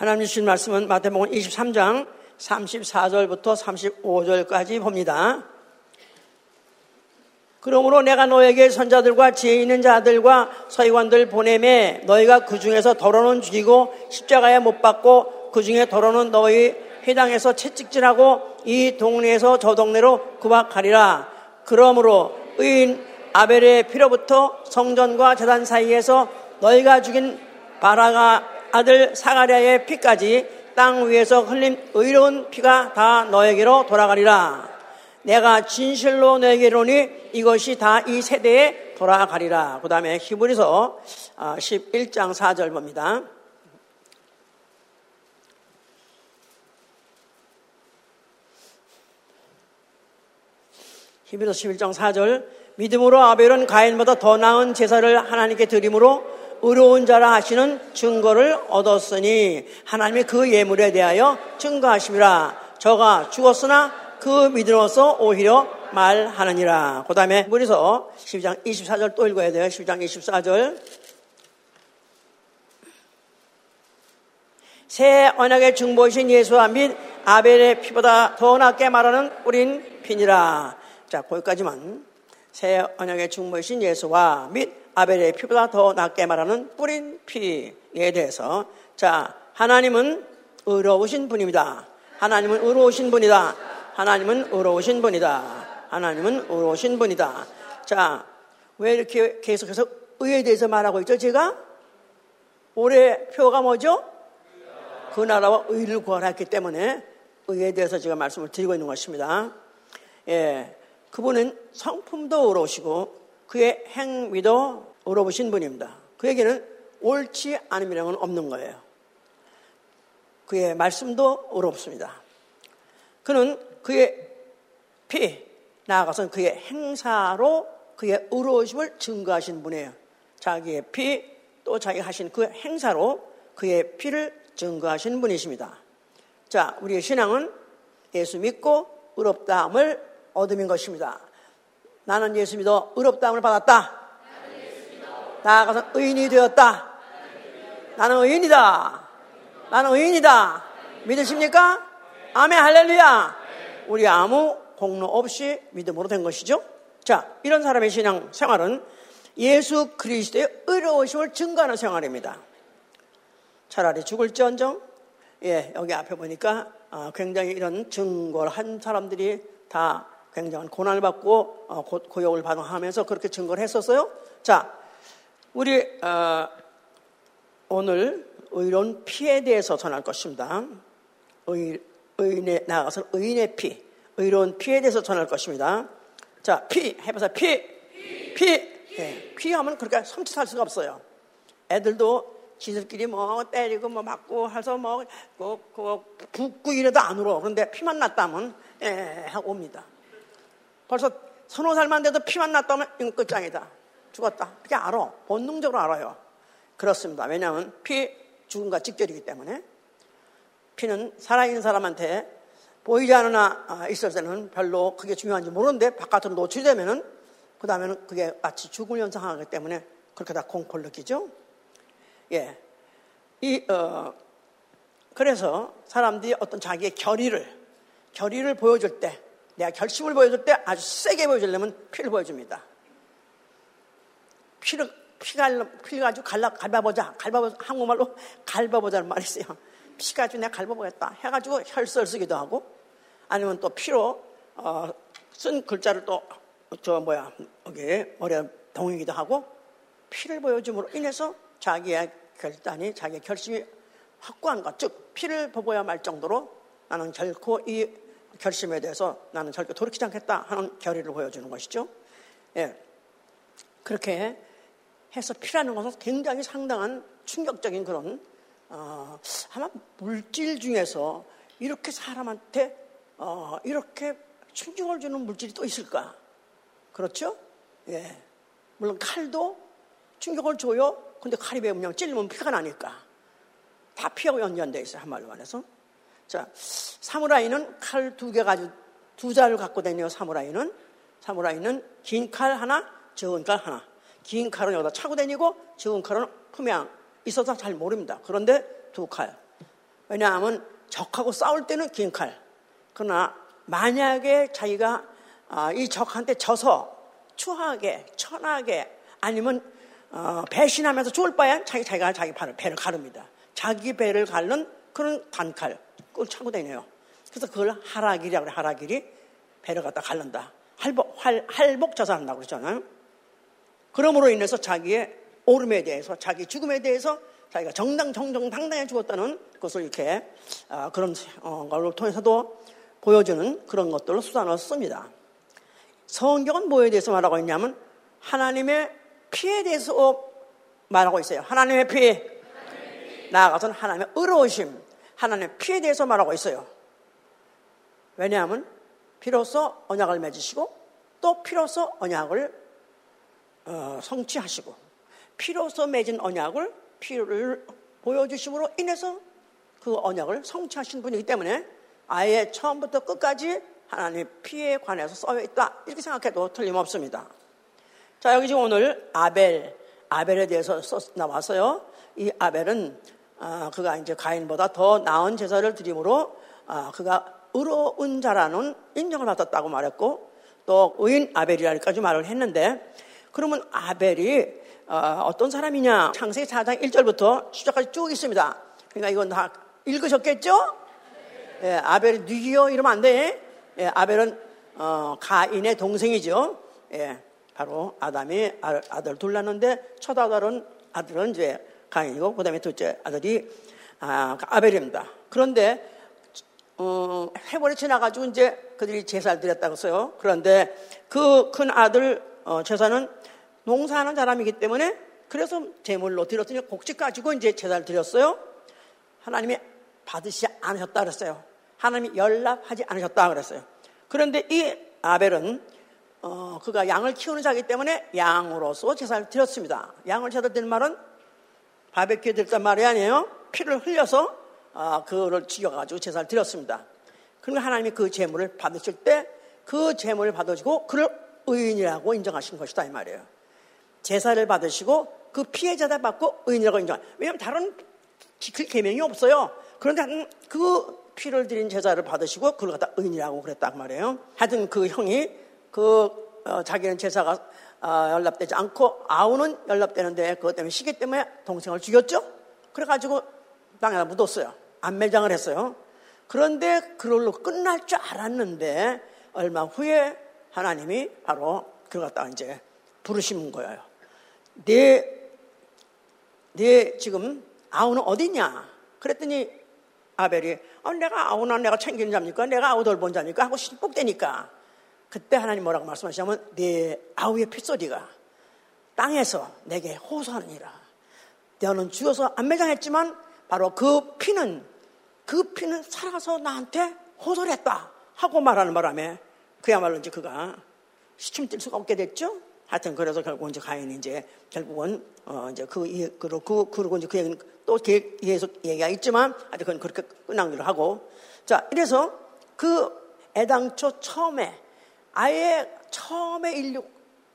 하나님 주신 말씀은 마태복음 23장 34절부터 35절까지 봅니다. 그러므로 내가 너에게 선자들과 지혜 있는 자들과 서기관들 보내매 너희가 그 중에서 더러는 죽이고 십자가에 못 박고 그 중에 더러는 너희 회당에서 채찍질하고 이 동네에서 저 동네로 구박하리라. 그러므로 의인 아벨의 피로부터 성전과 재단 사이에서 너희가 죽인 바라가 아들 사가랴의 피까지 땅 위에서 흘린 의로운 피가 다 너에게로 돌아가리라. 내가 진실로 너에게로니 이것이 다 이 세대에 돌아가리라. 그 다음에 히브리서 11장 아, 4절 봅니다. 히브리서 11장 4절 믿음으로 아벨은 가인보다 더 나은 제사를 하나님께 드림으로 의로운 자라 하시는 증거를 얻었으니 하나님의 그 예물에 대하여 증거하심이라 저가 죽었으나 그 믿음으로서 오히려 말하느니라. 그 다음에 우리서 12장 24절 또 읽어야 돼요. 12장 24절. 새 언약의 중보이신 예수와 및 아벨의 피보다 더 낫게 말하는 우린 피니라. 자, 거기까지만. 새 언약의 중보이신 예수와 및 아벨의 피보다 더 낫게 말하는 뿌린 피에 대해서 자 하나님은 의로우신 분입니다. 하나님은 의로우신 분이다. 하나님은 의로우신 분이다. 하나님은 의로우신 분이다. 자, 왜 이렇게 계속해서 의에 대해서 말하고 있죠? 제가 올해 표가 뭐죠? 그 나라와 의를 구하라 기 때문에 의에 대해서 제가 말씀을 드리고 있는 것입니다. 예, 그분은 성품도 의로우시고 그의 행위도 어려보신 분입니다. 그에게는 옳지 않음이라는 건 없는 거예요. 그의 말씀도 어렵습니다. 그는 그의 피, 나아가서 그의 행사로 그의 의로우심을 증거하신 분이에요. 자기의 피, 또 자기가 하신 그 행사로 그의 피를 증거하신 분이십니다. 자, 우리의 신앙은 예수 믿고 의롭다함을 얻음인 것입니다. 나는 예수 믿어 의롭다함을 받았다. 나아가서 의인이 되었다. 나는 의인이다. 나는 의인이다. 믿으십니까? 아멘 할렐루야. 우리 아무 공로 없이 믿음으로 된 것이죠. 자, 이런 사람의 신앙 생활은 예수 그리스도의 의로우심을 증거하는 생활입니다. 차라리 죽을지언정, 예, 여기 앞에 보니까 어, 굉장히 이런 증거를 한 사람들이 다 굉장한 고난을 받고 어, 고역을 받아하면서 그렇게 증거를 했었어요. 자, 우리 어, 오늘 의로운 피에 대해서 전할 것입니다. 의, 의인에 나가서 의인의 피, 의로운 피에 대해서 전할 것입니다. 자, 피 해봐서 피, 피, 피. 네, 피 하면 그렇게 섬찟할 수가 없어요. 애들도 지들끼리 뭐 때리고 뭐 맞고 해서 뭐 그, 그, 붓고 이래도 안 울어. 그런데 피만 났다면 에 하고 옵니다. 벌써 서너 살만 돼도 피만 났다면 이건 끝장이다. 죽었다. 그게 알아. 본능적으로 알아요. 그렇습니다. 왜냐하면 피 죽음과 직결이기 때문에 피는 살아있는 사람한테 보이지 않으나 아, 있을 때는 별로 그게 중요한지 모르는데 바깥으로 노출되면은 그 다음에는 그게 마치 죽음을 연상하기 때문에 그렇게 다 공포를 느끼죠. 예. 이, 어, 그래서 사람들이 어떤 자기의 결의를, 결의를 보여줄 때, 내가 결심을 보여줄 때 아주 세게 보여주려면 피를 보여줍니다. 피를, 피가, 피 가지고 갈라, 갈바보자. 갈바보자. 한국말로 갈바보자는 말이 있어요. 피 가지고 내가 갈바보겠다. 해가지고 혈서를 쓰기도 하고, 아니면 또 피로, 어, 쓴 글자를 또, 저, 뭐야, 여기, 머리에 동이기도 하고, 피를 보여줌으로 인해서 자기의 결단이, 자기의 결심이 확고한 것, 즉, 피를 보고야 말 정도로 나는 결코 이 결심에 대해서 나는 절대 돌이키지 않겠다 하는 결의를 보여주는 것이죠. 예. 그렇게 해서 피라는 것은 굉장히 상당한 충격적인 그런 어, 아마 물질 중에서 이렇게 사람한테 어, 이렇게 충격을 주는 물질이 또 있을까? 그렇죠? 예. 물론 칼도 충격을 줘요. 근데 칼이 왜냐면 찔리면 피가 나니까. 다 피하고 연관되어 있어요. 한말로 말해서. 자, 사무라이는 칼 두 개 가지고 두 자를 갖고 다녀요. 사무라이는. 사무라이는 긴 칼 하나, 적은 칼 하나. 긴 칼은 여기다 차고 다니고 적은 칼은 품에 있어서 잘 모릅니다. 그런데 두 칼. 왜냐하면 적하고 싸울 때는 긴 칼. 그러나 만약에 자기가 아, 이 적한테 져서 추하게, 천하게 아니면 어, 배신하면서 죽을 바에 자기 자기가 자기 발을 배를 가릅니다. 자기 배를 가른 그런 단칼 그걸 차고 다녀요. 그래서 그걸 하라길이라고 그래. 하라길이 배를 갖다 갈른다. 할복, 할, 할복 자살한다고 그러잖아요. 그러므로 인해서 자기의 오름에 대해서 자기 죽음에 대해서 자기가 정당 정정당당해 죽었다는 것을 이렇게 어, 그런 어, 걸로 통해서도 보여주는 그런 것들로 수단을 씁니다. 성경은 뭐에 대해서 말하고 있냐면 하나님의 피에 대해서 말하고 있어요. 하나님의 피. 나아가서는 하나님의 의로우심. 하나님의 피에 대해서 말하고 있어요. 왜냐하면 피로써 언약을 맺으시고 또 피로써 언약을 어, 성취하시고 피로써 맺은 언약을 피를 보여주심으로 인해서 그 언약을 성취하신 분이기 때문에 아예 처음부터 끝까지 하나님의 피에 관해서 써여 있다. 이렇게 생각해도 틀림없습니다. 자, 여기 지금 오늘 아벨, 아벨에 대해서 써, 나와서요. 이 아벨은, 아, 그가 이제 가인보다 더 나은 제사를 드림으로, 아, 그가 의로운 자라는 인정을 받았다고 말했고, 또 의인 아벨이라까지 말을 했는데, 그러면 아벨이 어, 떤 사람이냐? 창세기 4장 1절부터 시작까지 쭉 있습니다. 그러니까 이건 다 읽으셨겠죠? 예, 아벨이 누기요 이러면 안 돼. 예, 아벨은 어, 가인의 동생이죠. 예, 바로 아담이 아들 둘 낳는데 첫 아들은 아들은 이제 가인이고 그다음에 둘째 아들이 아, 아벨입니다. 그런데 어, 해월이 지나가지고 이제 그들이 제사를 드렸다고 써요. 그런데 그 큰 아들 어, 제사는 농사하는 사람이기 때문에 그래서 제물로 드렸더니 곡식 가지고 이제 제사를 드렸어요. 하나님이 받으시지 않으셨다 그랬어요. 하나님이 연락하지 않으셨다 그랬어요. 그런데 이 아벨은 어, 그가 양을 키우는 자이기 때문에 양으로서 제사를 드렸습니다. 양을 제사 드린 말은 바베큐 드렸단 말이 아니에요. 피를 흘려서 어, 그를 죽여가지고 제사를 드렸습니다. 그러니까 하나님이 그 제물을 받으실 때 그 제물을 받으시고 그를 의인이라고 인정하신 것이다 이 말이에요. 제사를 받으시고 그 피해자다 받고 의인이라고 인정. 왜냐하면 다른 지킬 계명이 없어요. 그런데 그 피를 드린 제사를 받으시고 그걸 갖다 의인이라고 그랬단 말이에요. 하여튼 그 형이 그 어, 자기는 제사가 어, 연락되지 않고 아우는 연락되는데 그것 때문에 시기 때문에 동생을 죽였죠. 그래가지고 땅에다 묻었어요. 안매장을 했어요. 그런데 그걸로 끝날 줄 알았는데 얼마 후에 하나님이 바로 그걸 갖다가 이제 부르신 거예요. 내, 내 지금 아우는 어디냐? 그랬더니 아벨이 아, 내가 아우나 내가 챙기는 자입니까? 내가 아우 돌본 자입니까? 하고 실복대니까 그때 하나님 뭐라고 말씀하시냐면 내 아우의 핏소리가 땅에서 내게 호소하느니라. 너는 죽어서 안매장했지만 바로 그 피는 그 피는 살아서 나한테 호소를 했다 하고 말하는 바람에 그야말로 이제 그가 시춤 뛸 수가 없게 됐죠. 하여튼 그래서 결국 이제 가인이 이제 결국은 어 이제 그 그리고 그리고 이제 그 얘기는 또 계속 얘기가 있지만 하여튼 그건 그렇게 끝난기로 하고 자 이래서 그 애당초 처음에 아예 처음에 인류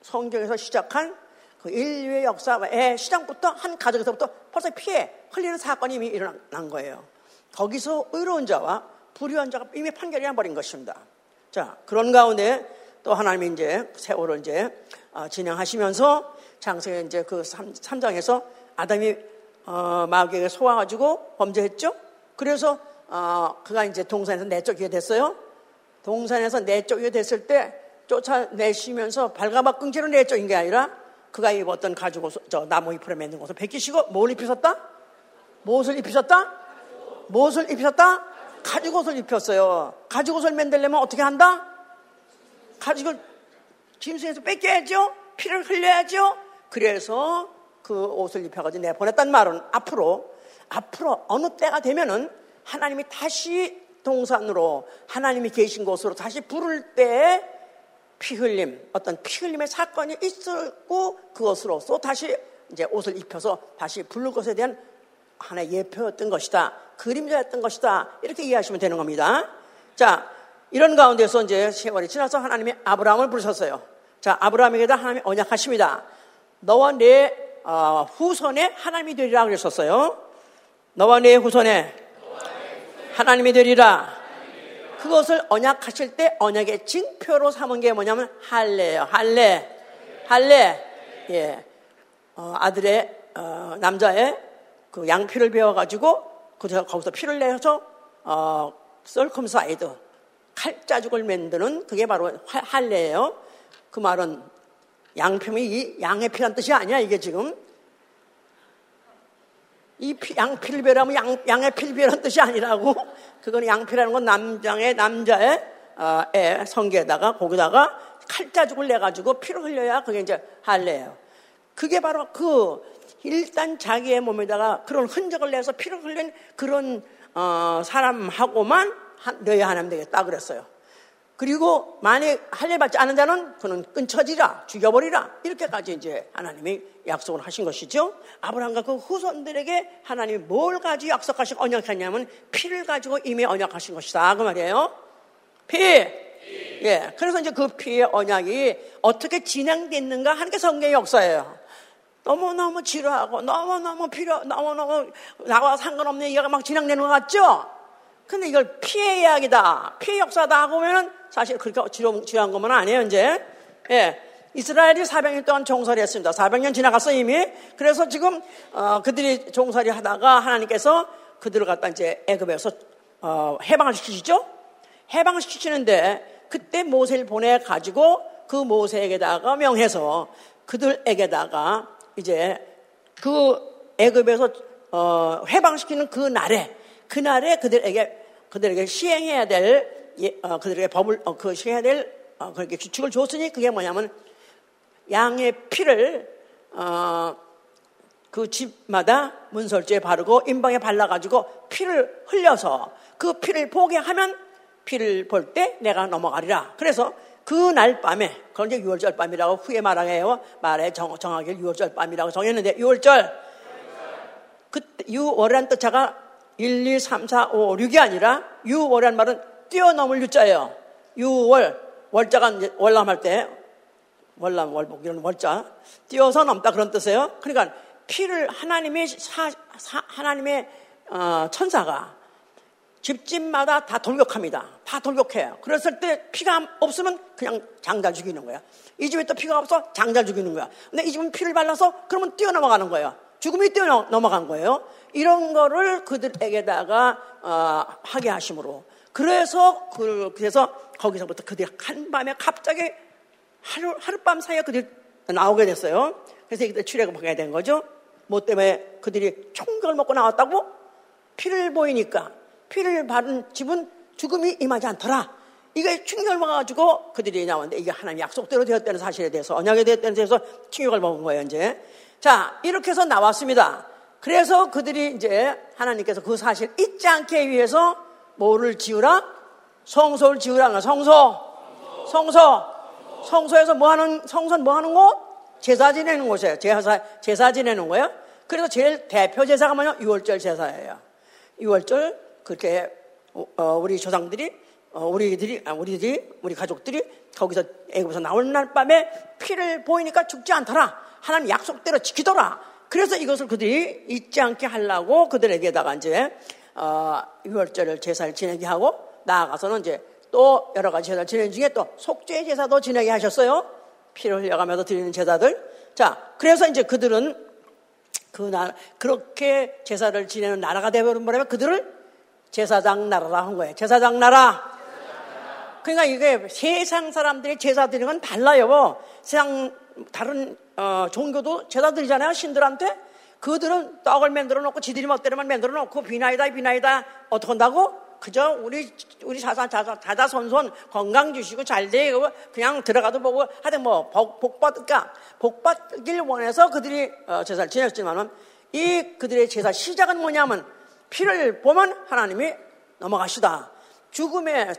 성경에서 시작한 그 인류의 역사의 시작부터 한 가정에서부터 벌써 피해 흘리는 사건이 이미 일어난 거예요. 거기서 의로운 자와 불의한 자가 이미 판결이 나버린 것입니다. 자, 그런 가운데 또 하나님이 이제 세월을 이제 어, 진행하시면서 장세에 이제 그 3, 장에서 아담이 어, 마귀에게 속아가지고 범죄했죠. 그래서 어, 그가 이제 동산에서 내쫓게 됐어요. 동산에서 내쫓게 됐을 때 쫓아내시면서 발가락 끈질로 내쫓은 게 아니라 그가 입었던 가죽 옷, 저 나무 잎으로 만든 옷을 벗기시고 뭘 입히셨다? 무엇을 입히셨다? 무엇을 입히셨다? 가죽 옷을 입혔어요. 가죽 옷을 만들려면 어떻게 한다? 가죽을 짐승에서 뺏겨야죠. 피를 흘려야죠. 그래서 그 옷을 입혀가지고 내보냈단 말은 앞으로 앞으로 어느 때가 되면은 하나님이 다시 동산으로 하나님이 계신 곳으로 다시 부를 때피 흘림 어떤 피 흘림의 사건이 있었고 그것으로서 다시 이제 옷을 입혀서 다시 부를 것에 대한 하나의 예표였던 것이다 그림자였던 것이다 이렇게 이해하시면 되는 겁니다. 자 이런 가운데서 이제 세월이 지나서 하나님이 아브라함을 부르셨어요. 자, 아브라함에게도 하나님이 언약하십니다. 너와 내 어, 후손에 하나님이 되리라 그랬었어요. 너와 내 후손에 하나님이 되리라. 그것을 언약하실 때 언약의 징표로 삼은 게 뭐냐면 할례예요. 할례. 할례. 예. 어, 아들의 어, 남자의 그 양피를 베어 가지고 거기서 피를 내서 어, circumcise 칼자죽을 만드는 그게 바로 할례예요. 그 말은 양피면 이 양의 피란 뜻이 아니야 이게 지금 이 피, 양필배라면 양, 양의 필배라는 뜻이 아니라고. 그거는 양피라는 건 남장의, 남자의, 어, 애, 성게에다가, 거기다가 칼자죽을 내 가지고 피를 흘려야 그게 이제 할래예요. 그게 바로 그, 일단 자기의 몸에다가 그런 흔적을 내서 피를 흘린 그런, 어, 사람하고만 너야 하나님 되겠다 그랬어요. 그리고 만약 할례 받지 않은 자는 그는 끊쳐지라 죽여버리라 이렇게까지 이제 하나님이 약속을 하신 것이죠. 아브라함과 그 후손들에게 하나님이 뭘 가지고 약속하시고 언약했냐면 피를 가지고 이미 언약하신 것이다 그 말이에요. 피. 예. 그래서 이제 그 피의 언약이 어떻게 진행됐는가 하는 게 성경의 역사예요. 너무너무 지루하고 너무너무 필요 너무너무 나와 상관없는 얘기가 막 진행되는 것 같죠? 근데 이걸 피해 이야기다, 피해 역사다 하고 보면은 사실 그렇게 지루한 것만 아니에요, 이제. 예. 이스라엘이 400년 동안 종살이 했습니다. 400년 지나갔어, 이미. 그래서 지금, 어, 그들이 종살이 하다가 하나님께서 그들을 갖다 이제 애급에서, 어, 해방을 시키시죠? 해방을 시키시는데 그때 모세를 보내가지고 그 모세에게다가 명해서 그들에게다가 이제 그 애급에서 어, 해방시키는 그 날에 그날에 그들에게 그들에게 시행해야 될 예, 어, 그들에게 법을 어, 그 시행해야 될 어, 그렇게 규칙을 줬으니 그게 뭐냐면 양의 피를 어, 그 집마다 문설주에 바르고 인방에 발라가지고 피를 흘려서 그 피를 보게 하면 피를 볼 때 내가 넘어가리라. 그래서 그날 밤에, 그건 이제 6월절 밤이라고 후에 말하게요. 말에 정, 정하게 6월절 밤이라고 정했는데, 6월절. 그 6월이란 뜻자가 1, 2, 3, 4, 5, 6이 아니라 6월이라는 말은 뛰어넘을 유자예요. 6월, 월자가 월남할 때, 월남, 월복 이런 월자, 뛰어서 넘다 그런 뜻이에요. 그러니까 피를 하나님의 사, 사, 하나님의 어, 천사가 집집마다 다 돌격합니다. 다 돌격해요. 그랬을 때 피가 없으면 그냥 장자 죽이는 거야. 이 집에 또 피가 없어 장자 죽이는 거야. 근데 이 집은 피를 발라서 그러면 뛰어넘어가는 거예요. 죽음이 뛰어넘어간 거예요. 이런 거를 그들에게다가 어, 하게 하심으로 그래서 그, 그래서 거기서부터 그들이 한밤에 갑자기 하루 하룻밤 사이에 그들이 나오게 됐어요. 그래서 이들 출애굽하게 된 거죠. 뭐 때문에 그들이 총격을 먹고 나왔다고 피를 보이니까 피를 바른 집은 죽음이 임하지 않더라. 이게 충격을 먹어가지고 그들이 나왔는데 이게 하나님 약속대로 되었다는 사실에 대해서 언약에 되었다는 데서 충격을 먹은 거예요 이제. 자 이렇게 해서 나왔습니다. 그래서 그들이 이제 하나님께서 그 사실 잊지 않게 위해서 뭐를 지으라? 성소를 지으라. 성소. 성소. 성소에서 뭐 하는, 성소는 뭐 하는 곳? 제사 지내는 곳이에요. 제사, 제사 지내는 거예요. 그래서 제일 대표 제사가 뭐냐? 6월절 제사예요. 6월절, 그렇게, 어, 우리 조상들이, 어, 우리들이, 아, 우리들이, 우리 가족들이 거기서 애굽에서 나올 날 밤에 피를 보이니까 죽지 않더라. 하나님 약속대로 지키더라. 그래서 이것을 그들이 잊지 않게 하려고 그들에게다가 이제 어, 6월절 제사를 지내게 하고 나아가서는 이제 또 여러 가지 제사를 지내는 중에 또 속죄 제사도 지내게 하셨어요. 피를 흘려가면서 드리는 제사들. 자, 그래서 이제 그들은 그 나, 그렇게 제사를 지내는 나라가 되어버린 거라면 그들을 제사장 나라라 한 거예요. 제사장 나라. 그러니까 이게 세상 사람들이 제사 드리는 건 달라요. 세상 다른 어, 종교도 제사 드리잖아요. 신들한테. 그들은 떡을 만들어 놓고 지들이 멋대로만 만들어 놓고 비나이다 비나이다 어떻게 한다고? 그저 우리 우리 자자 자자 자자 손손 건강 주시고 잘 되고 그냥 들어가도 보고 하여튼 뭐 복, 받을까 복 받길 원해서 그들이 어, 제사를 지냈지만은 이 그들의 제사 시작은 뭐냐면 피를 보면 하나님이 넘어가시다 죽음에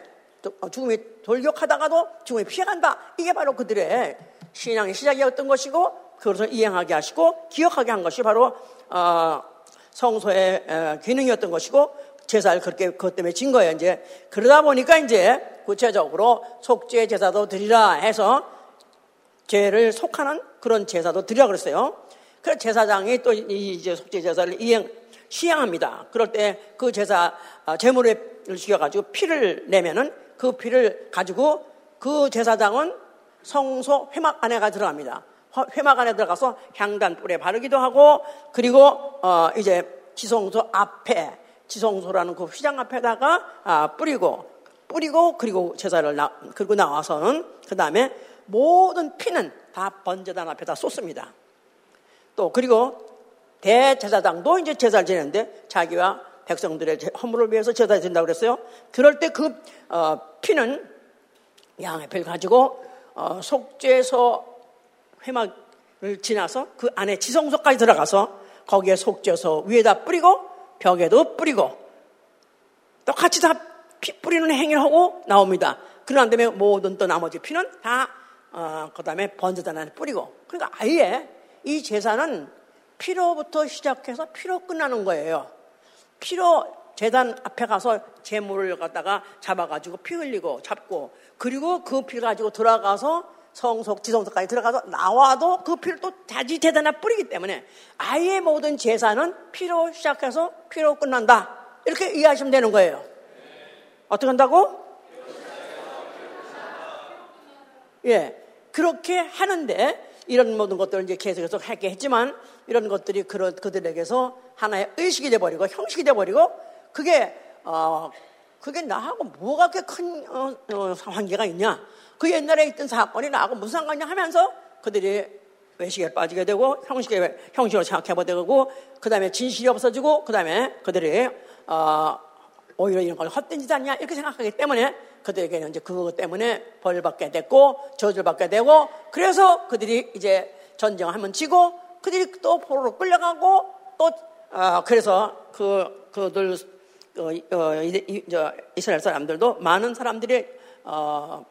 어, 죽음이 돌격하다가도 죽음이 피해간다 이게 바로 그들의 신앙의 시작이었던 것이고 그것을 이행하게 하시고 기억하게 한 것이 바로 어, 성소의 기능이었던 것이고 제사를 그렇게 그것 때문에 진 거예요. 이제 그러다 보니까 이제 구체적으로 속죄 제사도 드리라 해서 죄를 속하는 그런 제사도 드리라 그랬어요. 그래서 제사장이 또 이제 속죄 제사를 이행 시행합니다. 그럴 때 그 제사 아, 제물을 죽여가지고 피를 내면은 그 피를 가지고 그 제사장은 성소 회막 안에가 들어갑니다. 회막 안에 들어가서 향단 뿔에 바르기도 하고 그리고 어 이제 지성소 앞에 지성소라는 그 휘장 앞에다가 아 뿌리고 뿌리고 그리고 제사를 나, 그리고 나와서는 그 다음에 모든 피는 다 번제단 앞에다 쏟습니다. 또 그리고 대제사장도 이제 제사를 지내는데 자기와 백성들의 허물을 위해서 제사를 드린다고 그랬어요. 그럴 때그 어, 피는 양의 피를 가지고 어, 속죄소 회막을 지나서 그 안에 지성소까지 들어가서 거기에 속죄소 위에다 뿌리고 벽에도 뿌리고 똑같이 다 피 뿌리는 행위를 하고 나옵니다. 그런 다음에 모든 또 나머지 피는 다 어, 그 다음에 번제단 안에 뿌리고 그러니까 아예 이 제사는 피로부터 시작해서 피로 끝나는 거예요. 피로 재단 앞에 가서 재물을 갖다가 잡아가지고 피 흘리고 잡고 그리고 그 피 가지고 들어가서 성속 지성소까지 들어가서 나와도 그 피를 또 자지 재단에 뿌리기 때문에 아예 모든 제사는 피로 시작해서 피로 끝난다 이렇게 이해하시면 되는 거예요. 어떻게 한다고? 예, 그렇게 하는데 이런 모든 것들을 이제 계속해서 하게 했지만 이런 것들이 그들에게서 하나의 의식이 돼버리고 형식이 돼버리고 그게 어 그게 나하고 뭐가 그렇게 큰 어, 어, 관계가 있냐? 그 옛날에 있던 사건이 나하고 무슨 상관이냐 하면서 그들이 외식에 빠지게 되고 형식에 형식으로 생각해보게 되고 그 다음에 진실이 없어지고 그 다음에 그들이 어, 오히려 이런 걸 헛된 짓 아니야 이렇게 생각하기 때문에 그들에게는 이제 그것 때문에 벌 받게 됐고 저주를 받게 되고 그래서 그들이 이제 한번 치고 그들이 또 포로로 끌려가고 또 어, 그래서 그 그들 어, 어, 이스라엘 사람들도 많은 사람들이 어,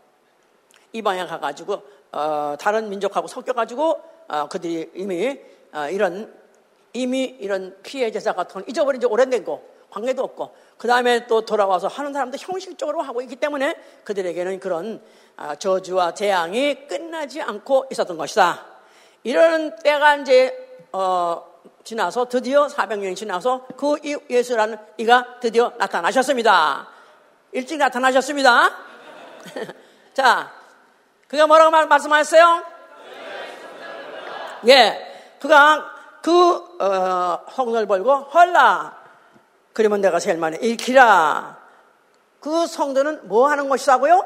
이방에 가가지고 어, 다른 민족하고 섞여가지고 어, 그들이 이미 어, 이런 이미 이런 피해 제사 같은 걸 잊어버린 지 오래된 거 관계도 없고 그 다음에 또 돌아와서 하는 사람도 형식적으로 하고 있기 때문에 그들에게는 그런 아, 저주와 재앙이 끝나지 않고 있었던 것이다. 이런 때가 이제 어, 지나서 드디어 400년이 지나서 그 예수라는 이가 드디어 나타나셨습니다. 일찍 나타나셨습니다. 자, 그가 뭐라고 말씀하셨어요? 예, 그가 그 어, 성을 벌고 헐라 그러면 내가 제일 많이 읽히라. 그 성도는 뭐 하는 것이라고요?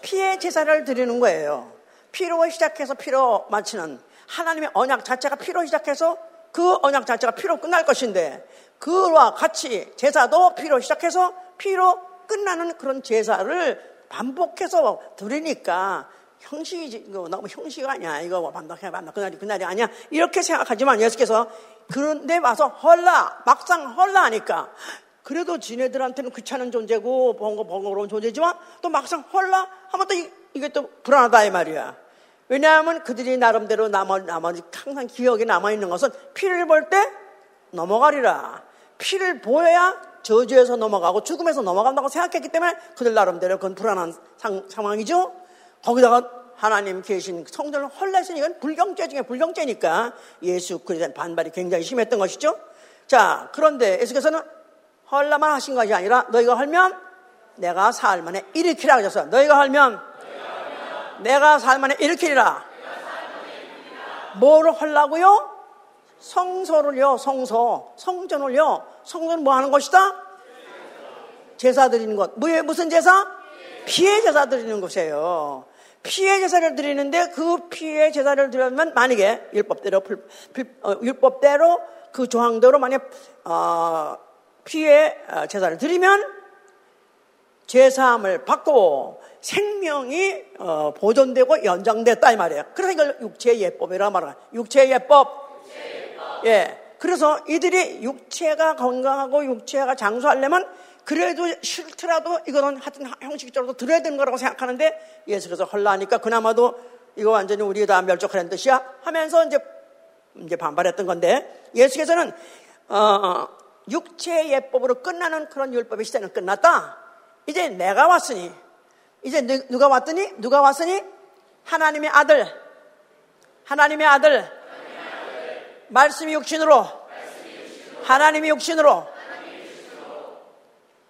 피의 제사를 드리는 거예요. 피로 시작해서 피로 마치는 하나님의 언약 자체가 피로 시작해서 그 언약 자체가 피로 끝날 것인데 그와 같이 제사도 피로 시작해서 피로 끝나는 그런 제사를 반복해서 드리니까 형식이 이거 너무 형식 아니야. 이거 뭐 반복해 반복 그날이 그날이 아니야. 이렇게 생각하지만 예수께서 그런데 와서 헐라. 막상 헐라 하니까 그래도 지네들한테는 귀찮은 존재고 번거 번거로운 존재지만 또 막상 헐라 하면 또 이, 이게 또 불안하다 이 말이야. 왜냐하면 그들이 나름대로 남아 나머지 항상 기억에 남아 있는 것은 피를 볼 때 넘어가리라. 피를 보여야 저주에서 넘어가고 죽음에서 넘어간다고 생각했기 때문에 그들 나름대로 그건 불안한 상, 상황이죠. 거기다가 하나님 계신 성전을 헐레신 이건 불경죄 중에 불경죄니까 예수 그리스도에 대한 반발이 굉장히 심했던 것이죠. 자, 그런데 예수께서는 헐라만 하신 것이 아니라 너희가 헐면 내가 사흘 만에 일으키라 하셨어요. 너희가 헐면 내가 사흘 만에 일으키리라. 뭐를 헐라고요? 성소를요, 성소, 성전을요. 성전은 뭐 하는 것이다? 제사 드리는 것. 무슨 제사? 피해 제사 드리는 것이에요. 피해 제사를 드리는데 그 피해 제사를 드리면 만약에 율법대로 어, 율법대로 그 조항대로 만약 어, 피해 어, 제사를 드리면 죄사함을 받고 생명이 어, 보존되고 연장됐다 이 말이에요. 그래서 이걸 육체 예법이라 말하는 육체 예법. 예. 그래서 이들이 육체가 건강하고 육체가 장수하려면 그래도 싫더라도 이거는 하여튼 형식적으로 들어야 되는 거라고 생각하는데 예수께서 헐라하니까 그나마도 이거 완전히 우리가 다 멸족하는 뜻이야 하면서 이제 이제 반발했던 건데 예수께서는 어, 육체 예법으로 끝나는 그런 율법의 시대는 끝났다. 이제 내가 왔으니 이제 누가 왔더니 누가 왔으니? 하나님의 아들. 하나님의 아들. 말씀이 육신으로. 하나님이 육신으로.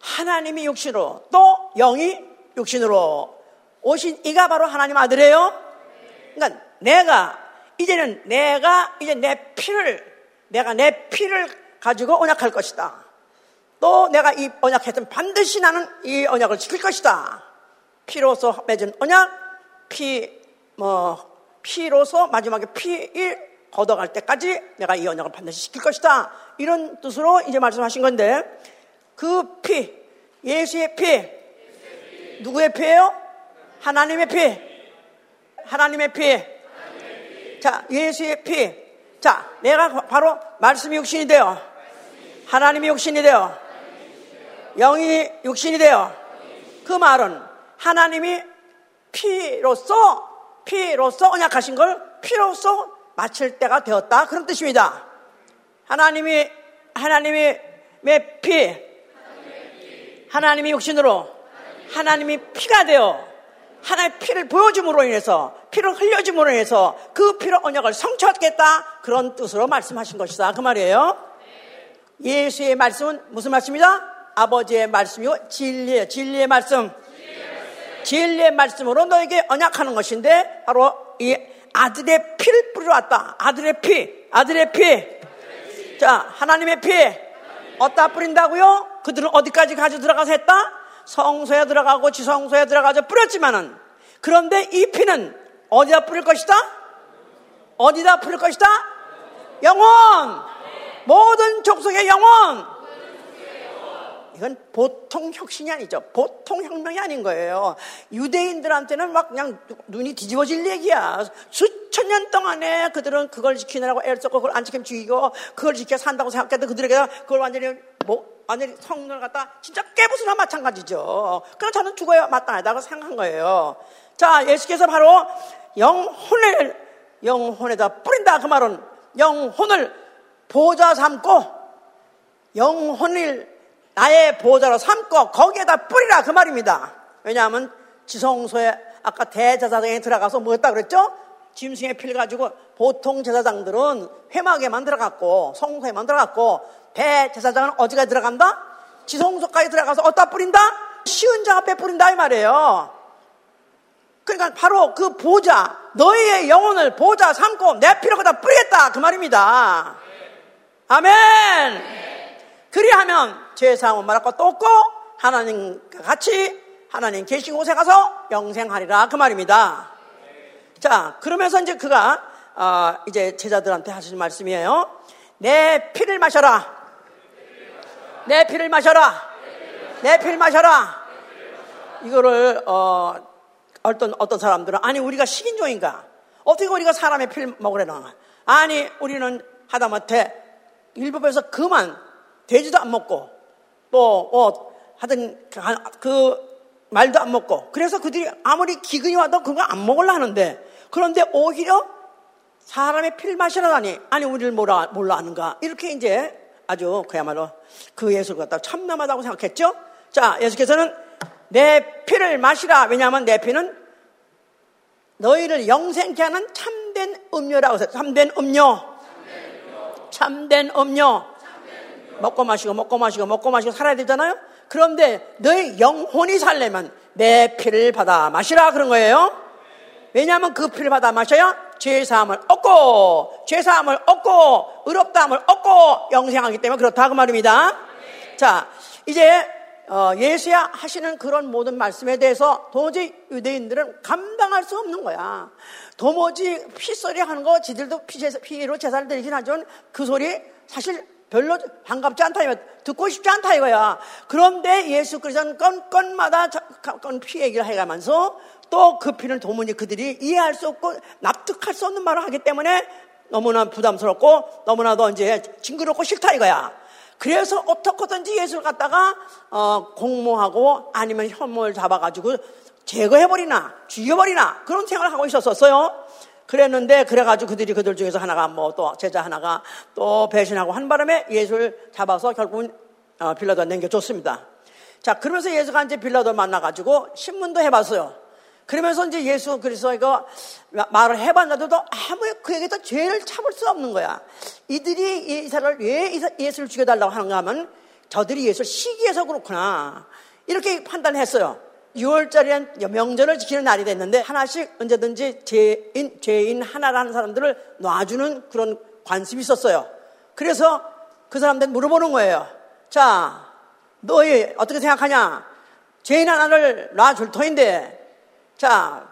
하나님이 육신으로. 또 영이 육신으로. 오신 이가 바로 하나님 아들이에요. 그러니까 내가 이제는 내가 이제 내 피를 내가 내 피를 가지고 언약할 것이다. 또 내가 이 언약했던 반드시 나는 이 언약을 지킬 것이다. 피로서 맺은 언약, 피, 뭐, 피로서 마지막에 피를 걷어갈 때까지 내가 이 언약을 반드시 지킬 것이다. 이런 뜻으로 이제 말씀하신 건데, 그 피, 예수의 피, 누구의 피예요? 하나님의 피. 하나님의 피. 자, 예수의 피. 자, 내가 바로 말씀이 육신이 되어, 하나님이 육신이 되어, 영이 육신이 되어, 그 말은 하나님이 피로서, 피로서 언약하신 걸 피로서 마칠 때가 되었다. 그런 뜻입니다. 하나님이, 하나님의 피, 하나님이 육신으로, 하나님이 피가 되어, 하나의 피를 보여줌으로 인해서 피를 흘려줌으로 인해서 그 피로 언약을 성취하겠다 그런 뜻으로 말씀하신 것이다 그 말이에요. 예수의 말씀은 무슨 말씀이다? 아버지의 말씀이요 진리의 진리의 말씀. 진리의 말씀으로 너에게 언약하는 것인데 바로 이 아들의 피를 뿌려왔다. 아들의 피, 아들의 피. 자, 하나님의 피. 어디다 뿌린다고요? 그들은 어디까지 가져 들어가서 했다? 성소에 들어가고 지성소에 들어가서 뿌렸지만은 그런데 이 피는 어디다 뿌릴 것이다? 어디다 뿌릴 것이다? 영원! 모든 족속의 영원! 이건 보통 혁신이 아니죠. 보통 혁명이 아닌 거예요. 유대인들한테는 막 그냥 눈이 뒤집어질 얘기야. 수천 년 동안에 그들은 그걸 지키느라고 애를 썼고 그걸 안 지키면 죽이고 그걸 지켜 산다고 생각해도 그들에게 그걸 완전히 뭐 완전히 성령을 갖다 진짜 깨부수나 마찬가지죠. 그럼 저는 죽어야 마땅하다고 생각한 거예요. 자, 예수께서 바로 영혼을 영혼에다 뿌린다 그 말은 영혼을 보좌 삼고 영혼을 나의 보좌로 삼고 거기에다 뿌리라 그 말입니다. 왜냐하면 지성소에 아까 대제사장에 들어가서 뭐 했다 그랬죠? 짐승의 피를 가지고 보통 제사장들은 회막에만 들어갔고 성소에만 들어갔고 대제사장은 어디가 들어간다? 지성소까지 들어가서 어디다 뿌린다? 쉬운 자 앞에 뿌린다 이 말이에요. 그러니까 바로 그 보좌, 너희의 영혼을 보좌 삼고 내 피로 거다 뿌리겠다 그 말입니다. 아멘. 그리하면 죄사함은 말할 것도 없고 하나님과 같이 하나님 계신 곳에 가서 영생하리라 그 말입니다. 자 그러면서 이제 그가 어, 이제 제자들한테 하시는 말씀이에요. 내 피를 마셔라. 내 피를 마셔라. 내 피를 마셔라. 이거를 어, 어떤 어떤 사람들은 아니 우리가 식인종인가? 어떻게 우리가 사람의 피를 먹으려나? 아니 우리는 하다못해 일법에서 그만 돼지도 안 먹고 뭐, 뭐 하든 그, 그 말도 안 먹고 그래서 그들이 아무리 기근이 와도 그거 안 먹으려 하는데 그런데 오히려 사람의 피를 마시라다니 아니 우리를 몰라 몰라 하는가? 이렇게 이제 아주 그야말로 그 예수를 갖다 참남하다고 생각했죠. 자 예수께서는 내 피를 마시라. 왜냐하면 내 피는 너희를 영생케 하는 참된 음료라고 해서 참된 음료. 참된 음료 먹고 마시고 먹고 마시고 먹고 마시고 살아야 되잖아요. 그런데 너의 영혼이 살려면 내 피를 받아 마시라 그런 거예요. 왜냐하면 그 피를 받아 마셔야 죄사함을 얻고 죄사함을 얻고 의롭다함을 얻고 영생하기 때문에 그렇다 그 말입니다. 자 이제 어, 예수야 하시는 그런 모든 말씀에 대해서 도저히 유대인들은 감당할 수 없는 거야. 도무지 피소리 하는 거 지들도 피, 피로 제사를 드리긴 하지만 그 소리 사실 별로 반갑지 않다 이거 듣고 싶지 않다 이거야. 그런데 예수 그리스도는 건피 얘기를 해가면서 또 그 피는 도무지 그들이 이해할 수 없고 납득할 수 없는 말을 하기 때문에 너무나 부담스럽고 너무나도 이제 징그럽고 싫다 이거야. 그래서 어떻게든지 예수를 갖다가 어, 공모하고 아니면 혐오를 잡아가지고 제거해버리나 죽여버리나 그런 생각을 하고 있었었어요. 그랬는데 그래가지고 그들이 그들 중에서 하나가 뭐 또 제자 하나가 또 배신하고 한 바람에 예수를 잡아서 결국은 어, 빌라도 남겨줬습니다. 자 그러면서 예수가 이제 빌라도 만나가지고 신문도 해봤어요. 그러면서 이제 예수 그리스도가 말을 해봤는데도 아무 그에게도 죄를 참을 수 없는 거야. 이들이 이사를 왜 예수를 죽여달라고 하는가 하면 저들이 예수를 시기해서 그렇구나. 이렇게 판단했어요. 6월짜리는 명절을 지키는 날이 됐는데 하나씩 언제든지 죄인, 죄인 하나라는 사람들을 놔주는 그런 관습이 있었어요. 그래서 그 사람들 물어보는 거예요. 자, 너희 어떻게 생각하냐? 죄인 하나를 놔줄 터인데 자,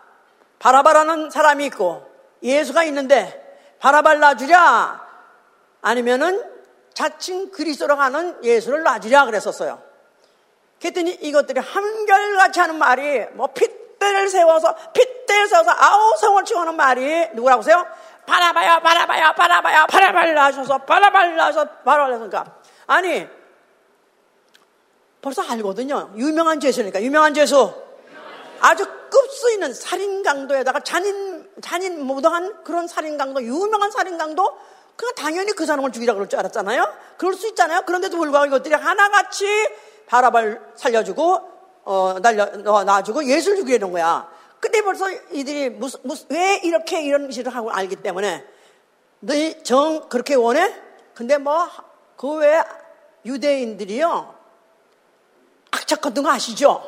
바라바라는 사람이 있고 예수가 있는데 바라발 놔주랴 아니면은 자칭 그리스도로 가는 예수를 놔주랴 그랬었어요. 그랬더니 이것들이 한결같이 하는 말이 뭐 핏대를 세워서 핏대를 세워서 아우 성을 치고 하는 말이 누구라고 하세요? 바라봐요 바라봐요 바라봐요 바라발 놔셔서 바라발 놔서 바라발 놔서니까 아니 벌써 알거든요. 유명한 죄수니까 유명한 죄수 아주 급수 있는 살인 강도에다가 잔인 잔인 무도한 그런 살인 강도 유명한 살인 강도 그냥 당연히 그 사람을 죽이라 그럴 줄 알았잖아요. 그럴 수 있잖아요. 그런데도 불구하고 이것들이 하나같이 바라발 살려주고 어 날려 놔주고 예수를 죽이려는 거야. 근데 벌써 이들이 무슨, 무슨 왜 이렇게 이런 짓을 하고 알기 때문에 너희 정 그렇게 원해? 근데 뭐 그외 유대인들이요 악착 같은 거 아시죠?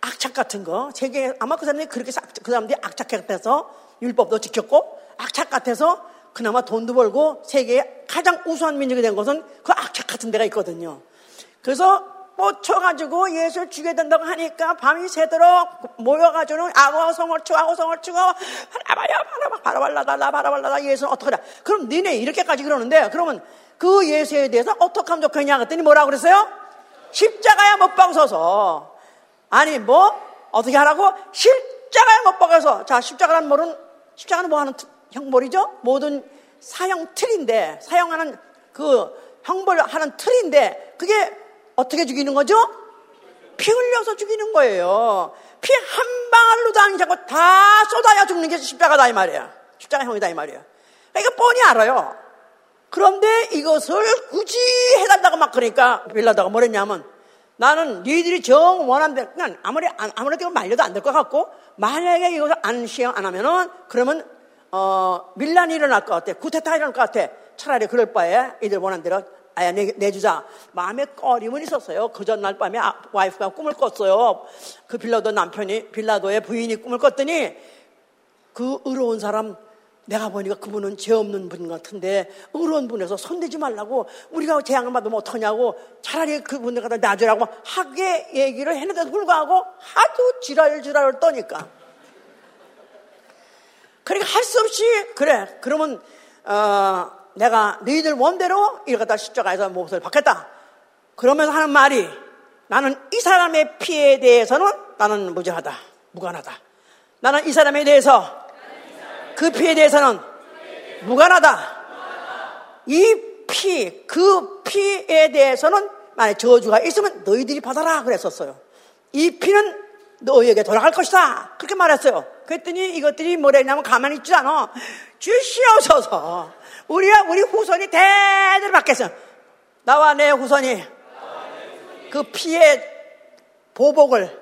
악착 같은 거. 세계 아마 그 사람들이 그렇게 그 사람들이 악착 같아서 율법도 지켰고 악착 같아서 그나마 돈도 벌고 세계에 가장 우수한 민족이 된 것은 그 악착 같은 데가 있거든요. 그래서 뻗쳐가지고 예수를 죽여야 된다고 하니까 밤이 새도록 모여가지고는 아고성을 치고 아고성을 치고 바라봐요 바라봐 바라발라달라 바라발라다 예수는 어떡하냐? 그럼 니네 이렇게까지 그러는데 그러면 그 예수에 대해서 어떻게 하면 좋겠냐? 그랬더니 뭐라 그랬어요? 십자가에 못 박서서. 아니 뭐? 어떻게 하라고? 십자가에 못 박아서. 자 십자가란 뭐는 십자가는 뭐 하는 형벌이죠? 모든 사형 틀인데 사형하는 그 형벌 하는 틀인데 그게 어떻게 죽이는 거죠? 피 흘려서 죽이는 거예요. 피 한 방울로도 안 자고 다 쏟아야 죽는 게 십자가다 이 말이야. 십자가 형이다 이 말이야. 그러니까 뻔히 알아요. 그런데 이것을 굳이 해달라고 막 그러니까 빌라다가 뭐랬냐면 나는 니들이 정 원한대 그냥 아무리 아무래도 말려도 안 될 것 같고 만약에 이것을 안 시행 안 하면은 그러면 어 밀란이 일어날 것 같아 구테타 일어날 것 같아 차라리 그럴 바에 이들 원한 대로 내, 내주자. 마음에 꺼림은 있었어요. 그 전날 밤에 아, 와이프가 꿈을 꿨어요. 그 빌라도 남편이 빌라도의 부인이 꿈을 꿨더니 그 의로운 사람 내가 보니까 그분은 죄 없는 분 같은데 의로운 분에서 손대지 말라고 우리가 재앙을 받으면 어떡하냐고 차라리 그분들 갖다 놔주라고 하게 얘기를 했는데도 불구하고 하도 지랄지랄을 떠니까. 그러니까 할 수 없이 그래. 그러면 어, 내가 너희들 원대로 갖다 십자가에서 몫을 받겠다 그러면서 하는 말이 나는 이 사람의 피에 대해서는 나는 무죄하다 무관하다 나는 이 사람에 대해서 그 피에 대해서는 무관하다. 이 피, 그 피에 대해서는 만약 저주가 있으면 너희들이 받아라 그랬었어요. 이 피는 너희에게 돌아갈 것이다. 그렇게 말했어요. 그랬더니 이것들이 뭐랬냐면 가만히 있지 않아. 주시옵소서. 우리야, 우리 후손이 대대로 받겠어. 나와 내 후손이 그 피의 보복을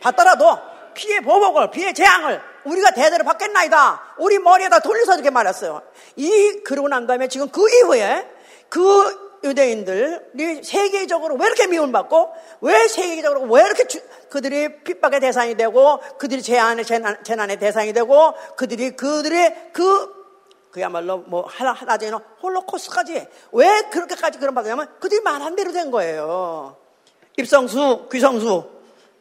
받더라도 피의 보복을, 피의 재앙을 우리가 대대로 받겠나이다. 우리 머리에다 돌려서 이렇게 말했어요. 이 그러고 난 다음에 지금 그 이후에 그 유대인들이 세계적으로 왜 이렇게 미움받고 왜 세계적으로 왜 이렇게 주, 그들이 핍박의 대상이 되고 그들이 재난의 재난, 재난의 대상이 되고 그들이 그들의 그 그야말로 뭐 하나 하나제는 홀로코스까지 왜 그렇게까지 그런 받냐면 그들이 말한 대로 된 거예요. 입성수, 귀성수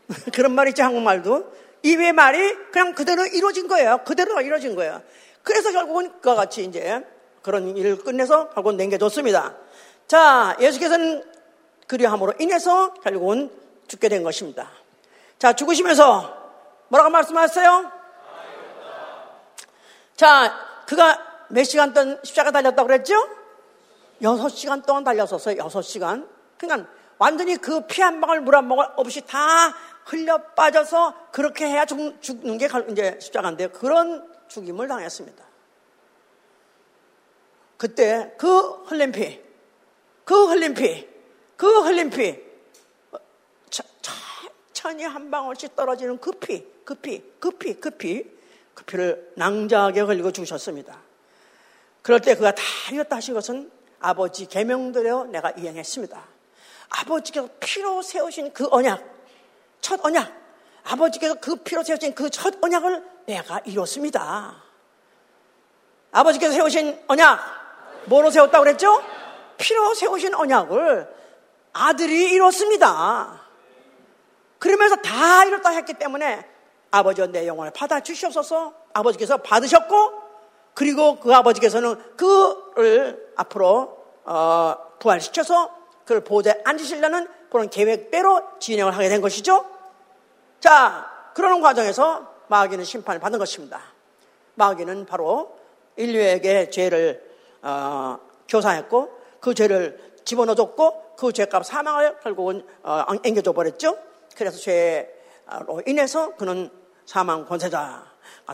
그런 말 있지 한국말도 입의 말이 그냥 그대로 이루어진 거예요. 그대로 이루어진 거예요. 그래서 결국은 그와 같이 이제 그런 일을 끝내서 결국은 남겨줬습니다. 자, 예수께서는 그리함으로 인해서 결국은 죽게 된 것입니다. 자, 죽으시면서 뭐라고 말씀하셨어요? 자, 그가 몇 시간 동안 십자가 달렸다고 그랬죠? 여섯 시간 동안 달렸었어요. 여섯 시간. 그러니까 완전히 그 피 한 방울 물 한 방울 없이 다 흘려 빠져서 그렇게 해야 죽, 는 게 이제 십자가인데 그런 죽임을 당했습니다. 그때 그 흘린 피, 그 흘린 피, 그 흘린 피, 천천히 한 방울씩 떨어지는 그 피, 그 피, 그 피, 그 피, 그 피를 낭자하게 흘리고 주셨습니다. 그럴 때 그가 다 이었다 하신 것은 아버지 계명대로 내가 이행했습니다. 아버지께서 피로 세우신 그 언약, 첫 언약, 아버지께서 그 피로 세우신 그 첫 언약을 내가 이뤘습니다. 아버지께서 세우신 언약, 뭐로 세웠다고 그랬죠? 피로 세우신 언약을 아들이 이뤘습니다. 그러면서 다 이뤘다 했기 때문에 아버지와 내 영혼을 받아 주시옵소서 아버지께서 받으셨고 그리고 그 아버지께서는 그를 앞으로 어, 부활시켜서 그를 보좌에 앉으시려는 그런 계획대로 진행을 하게 된 것이죠. 자, 그러는 과정에서 마귀는 심판을 받은 것입니다. 마귀는 바로 인류에게 죄를 어, 교사했고 그 죄를 집어넣어줬고 그 죄값 사망을 결국은 어, 앵겨줘 버렸죠. 그래서 죄로 인해서 그는 사망 권세자가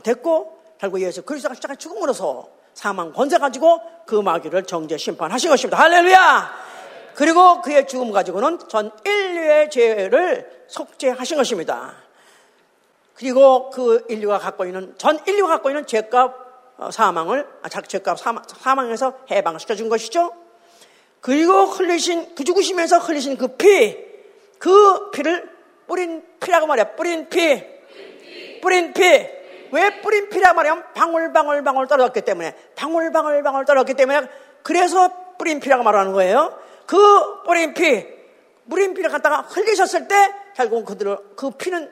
됐고 결국 예수 그리스도가 십자가 죽음으로써 사망 권세 가지고 그 마귀를 정죄 심판하신 것입니다. 할렐루야! 그리고 그의 죽음 가지고는 전 인류의 죄를 속죄하신 것입니다. 그리고 그 인류가 갖고 있는 전 인류가 갖고 있는 죄값 어, 사망을 아, 죄값 사망, 사망에서 해방시켜 준 것이죠. 그리고 흘리신 그 죽으시면서 흘리신 그 피, 그 피를 뿌린 피라고 말이야. 뿌린 피, 뿌린 피. 왜 뿌린 피라 말이야? 방울방울 방울 떨어졌기 때문에 방울방울 방울 떨어졌기 때문에 그래서 뿌린 피라고 말하는 거예요. 그 뿌린 피, 뿌린 피를 갖다가 흘리셨을 때 결국 그들을 그 피는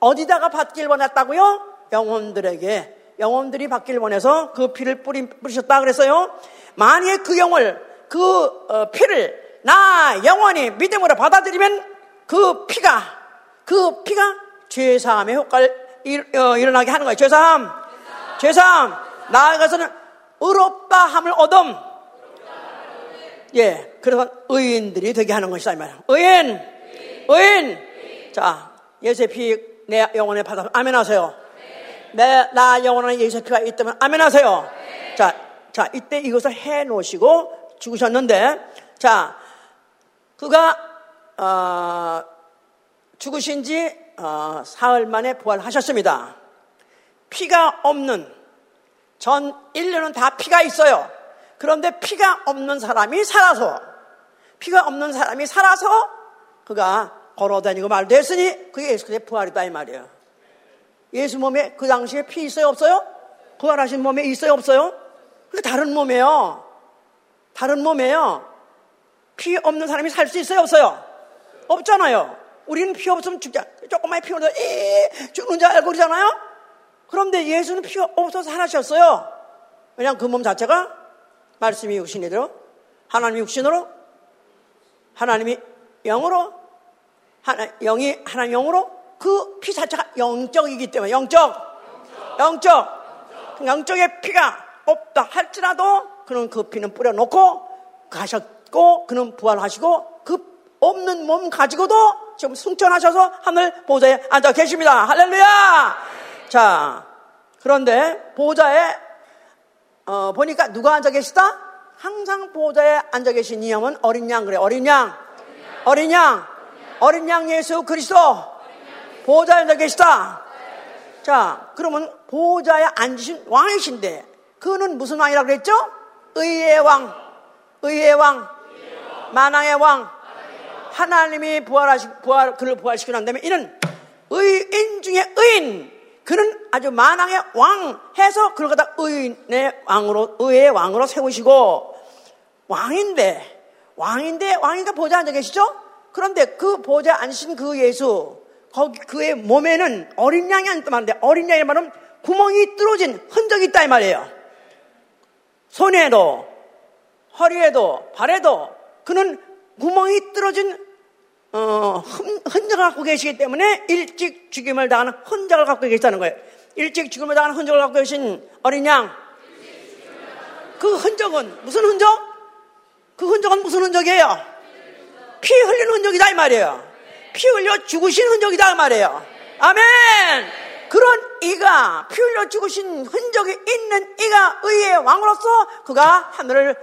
어디다가 받길 원했다고요? 영혼들에게 영혼들이 받길 원해서 그 피를 뿌린, 뿌리셨다 그랬어요. 만약에 그 영을 그 어, 피를 나 영원히 믿음으로 받아들이면 그 피가 그 피가 죄 사함의 효과를 일, 어, 일어나게 하는 거예요. 죄사함, 죄사함. 나아가서는 의롭다 함을 얻음. 예, 그래서 의인들이 되게 하는 것이다 이 말이야. 의인, 의인. 자, 예수의 피 내 영혼에 받아 아멘 하세요. 내, 나 영혼에 예수의 피가 있다면 아멘 하세요. 자, 자, 이때 이것을 해 놓으시고 죽으셨는데, 자, 그가, 어, 죽으신 지 어, 사흘 만에 부활하셨습니다. 피가 없는 전 인류는 다 피가 있어요. 그런데 피가 없는 사람이 살아서 피가 없는 사람이 살아서 그가 걸어다니고 말도 했으니 그게 예수 그리스도의 부활이다 이 말이에요. 예수 몸에 그 당시에 피 있어요 없어요? 부활하신 몸에 있어요 없어요? 그 다른 몸이에요. 다른 몸이에요. 피 없는 사람이 살 수 있어요 없어요? 없잖아요. 우리는 피 없으면 죽자. 조금만 피 없어서 이 죽는 줄 알고 그러잖아요. 그런데 예수는 피 없어서 살아셨어요. 왜냐하면 그 몸 자체가 말씀이 육신이대로 하나님이 육신으로 하나님이 영으로 하나, 영이 하나님 영으로 그 피 자체가 영적이기 때문에 영적 영적 영적의 피가 없다 할지라도 그는 그 피는 뿌려놓고 가셨고 그는 부활하시고 그 없는 몸 가지고도 지금 승천하셔서 하늘 보좌에 앉아 계십니다. 할렐루야! 자, 그런데 보좌에, 어, 보니까 누가 앉아 계시다? 항상 보좌에 앉아 계신 이 형은 어린 양, 그래. 어린 양. 어린 양. 어린 양 예수 그리스도. 보좌에 앉아 계시다. 자, 그러면 보좌에 앉으신 왕이신데, 그는 무슨 왕이라고 그랬죠? 의의 왕. 의의 왕. 만왕의 왕. 하나님이 부활하시, 부활, 그를 부활시켜 난 다음에 이는 의인 중에 의인. 그는 아주 만왕의 왕 해서 그를 갖다 의인의 왕으로, 의의 왕으로 세우시고 왕인데, 왕인데, 왕인데 보좌 앉아 계시죠? 그런데 그 보좌 앉으신 그 예수, 거기 그의 몸에는 어린 양이 앉다는데 어린 양이 말은 구멍이 뚫어진 흔적이 있다 이 말이에요. 손에도, 허리에도, 발에도 그는 구멍이 뚫어진 어, 흔적을 갖고 계시기 때문에 일찍 죽임을 당하는 흔적을 갖고 계시다는 거예요. 일찍 죽임을 당하는 흔적을 갖고 계신 어린 양. 그 흔적은 무슨 흔적? 그 흔적은 무슨 흔적이에요? 피 흘리는 흔적이다 이 말이에요. 피 흘려 죽으신 흔적이다 이 말이에요. 아멘. 그런 이가 피 흘려 죽으신 흔적이 있는 이가 의의 왕으로서 그가 하늘에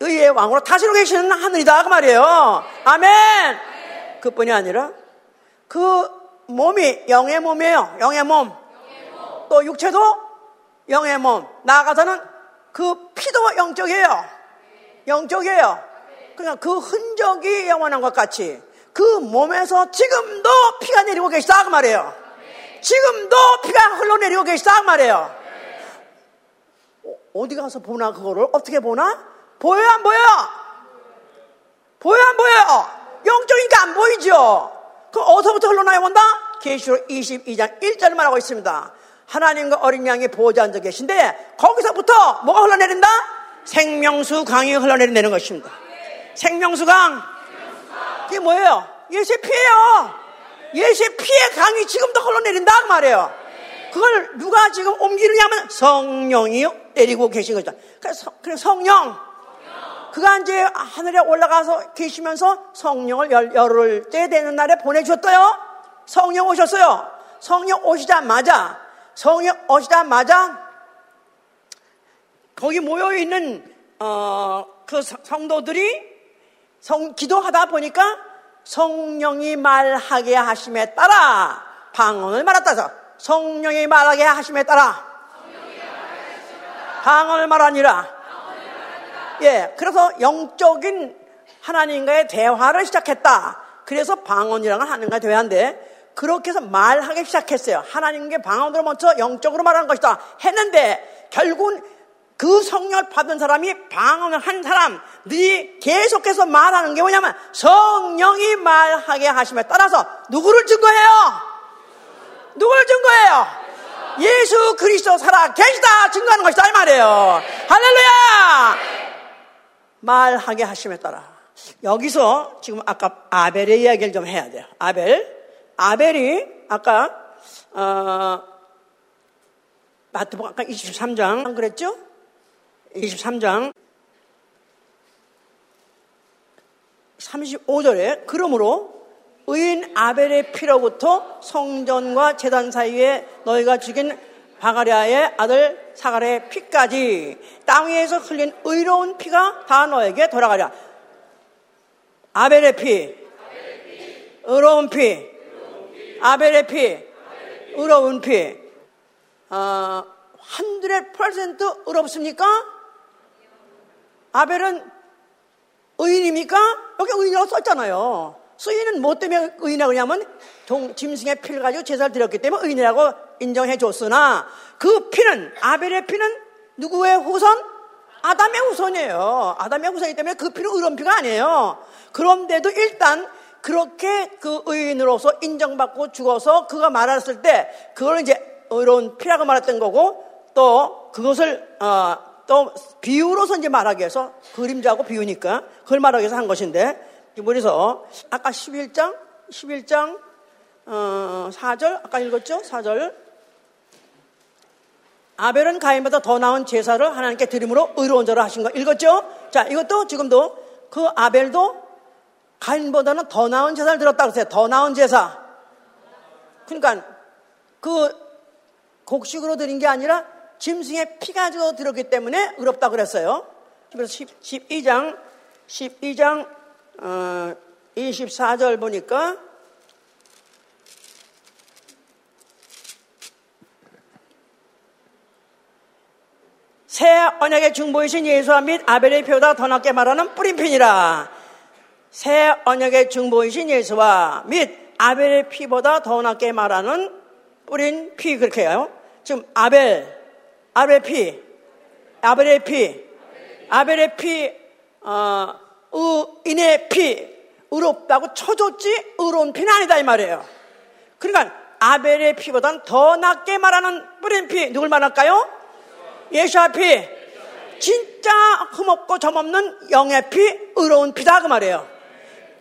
의의 왕으로 다스리고 계시는 하늘이다 그 말이에요. 아멘. 그뿐이 아니라 그 몸이 영의 몸이에요. 영의 몸. 또 육체도 영의 몸. 나아가서는 그 피도 영적이에요. 영적이에요. 그러니까 그 흔적이 영원한 것 같이 그 몸에서 지금도 피가 내리고 계시다 그 말이에요. 지금도 피가 흘러내리고 계시다 그 말이에요. 어, 어디 가서 보나 그거를 어떻게 보나? 보여요 안 보여? 보여 안 보여요? 영적이니까 안 보이죠. 그럼 어디서부터 흘러나요 본다? 계시록 22장 1절을 말하고 있습니다. 하나님과 어린 양이 보호자 앉아 계신데 거기서부터 뭐가 흘러내린다? 생명수 강이 흘러내리는 것입니다. 생명수 강. 그게 뭐예요? 예수의 피예요. 예수의 피의 강이 지금도 흘러내린다 그 말이에요. 그걸 누가 지금 옮기느냐면 성령이 내리고 계신 거죠. 그래서 성령. 그가 이제 하늘에 올라가서 계시면서 성령을 열, 열을 때 되는 날에 보내주셨어요. 성령 오셨어요. 성령 오시자마자, 성령 오시자마자, 거기 모여있는, 어, 그 성도들이 성, 기도하다 보니까 성령이 말하게 하심에 따라 방언을 말았다서 성령이 말하게 하심에 따라 방언을 말하니라. 예, 그래서 영적인 하나님과의 대화를 시작했다. 그래서 걸 하는가 대화인데 그렇게 해서 말하기 시작했어요. 하나님께 방언으로 먼저 영적으로 말하는 것이다. 했는데 결국은 그 성령을 받은 사람이 방언을 한 사람들이 계속해서 말하는 게 뭐냐면 성령이 말하게 하심에 따라서 누구를 증거해요? 누구를 증거해요? 예수 그리스도 살아 계시다 증거하는 것이다 이 말이에요. 할렐루야! 말하게 하심에 따라 여기서 지금 아까 아벨의 이야기를 좀 해야 돼요. 아벨, 아벨이 아까 어, 마태복음 아까 23장 그랬죠? 23장 35절에 그러므로 의인 아벨의 피로부터 성전과 재단 사이에 너희가 죽인 바가랴의 아들 사가랴의 피까지 땅 위에서 흘린 의로운 피가 다 너에게 돌아가랴. 아벨의 피, 의로운 피, 아벨의 피, 의로운 피. 어, 100% 의롭습니까? 아벨은 의인입니까? 여기 의인이라고 썼잖아요. 수인은 뭐 때문에 의인이라고 하냐면 동, 짐승의 피를 가지고 제사를 드렸기 때문에 의인이라고 인정해 줬으나 그 피는 아벨의 피는 누구의 후손? 아담의 후손이에요. 아담의 후손이기 때문에 그 피는 의로운 피가 아니에요. 그런데도 일단 그렇게 그 의인으로서 인정받고 죽어서 그가 말했을 때 그걸 이제 의로운 피라고 말했던 거고 또 그것을 어, 또 비유로서 이제 말하기 위해서 그림자고 비유니까 그걸 말하기 위해서 한 것인데 그래서 아까 11장 11장 어, 4절 아까 읽었죠? 4절 아벨은 가인보다 더 나은 제사를 하나님께 드림으로 의로운 자로 하신 거 읽었죠? 자 이것도 지금도 그 아벨도 가인보다는 더 나은 제사를 들었다고 했어요. 더 나은 제사. 그러니까 그 곡식으로 드린 게 아니라 짐승의 피 가지고 들었기 때문에 의롭다고 그랬어요. 그래서 12장 12장 어, 24절 보니까 새 언약의 중보이신 예수와 및 아벨의 표다 더 낫게 말하는 뿌린핀이라. 새 언약의 중보이신 예수와 및 아벨의 피보다 더 낫게 말하는 뿌린 피 그렇게 해요. 지금 아벨, 아벨의 피, 아벨의 피, 아벨의 피, 어, 의인의 피, 의롭다고 쳐줬지 의로운 피는 아니다 이 말이에요. 그러니까 아벨의 피보다는 더 낫게 말하는 뿌린 피 누굴 말할까요? 예수의 피 진짜 흠없고 점없는 양의 피, 의로운 피다 그 말이에요.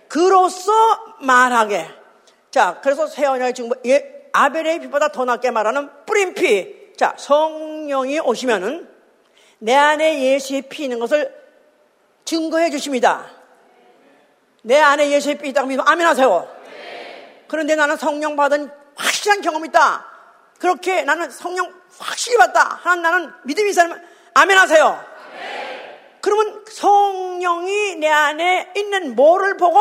그로서 말하게. 자, 그래서 새 언약의 증거, 예, 아벨의 피보다 더 낫게 말하는 뿌린 피. 자, 성령이 오시면은 내 안에 예수의 피 있는 것을 증거해 주십니다. 내 안에 예수의 피 있다고 믿으면 아멘 하세요. 그런데 나는 성령 받은 확실한 경험이 있다. 그렇게 나는 성령 확실히 받다. 하나님 나는 믿음이 있는 아멘 하세요. 그러면 성령이 내 안에 있는 뭐를 보고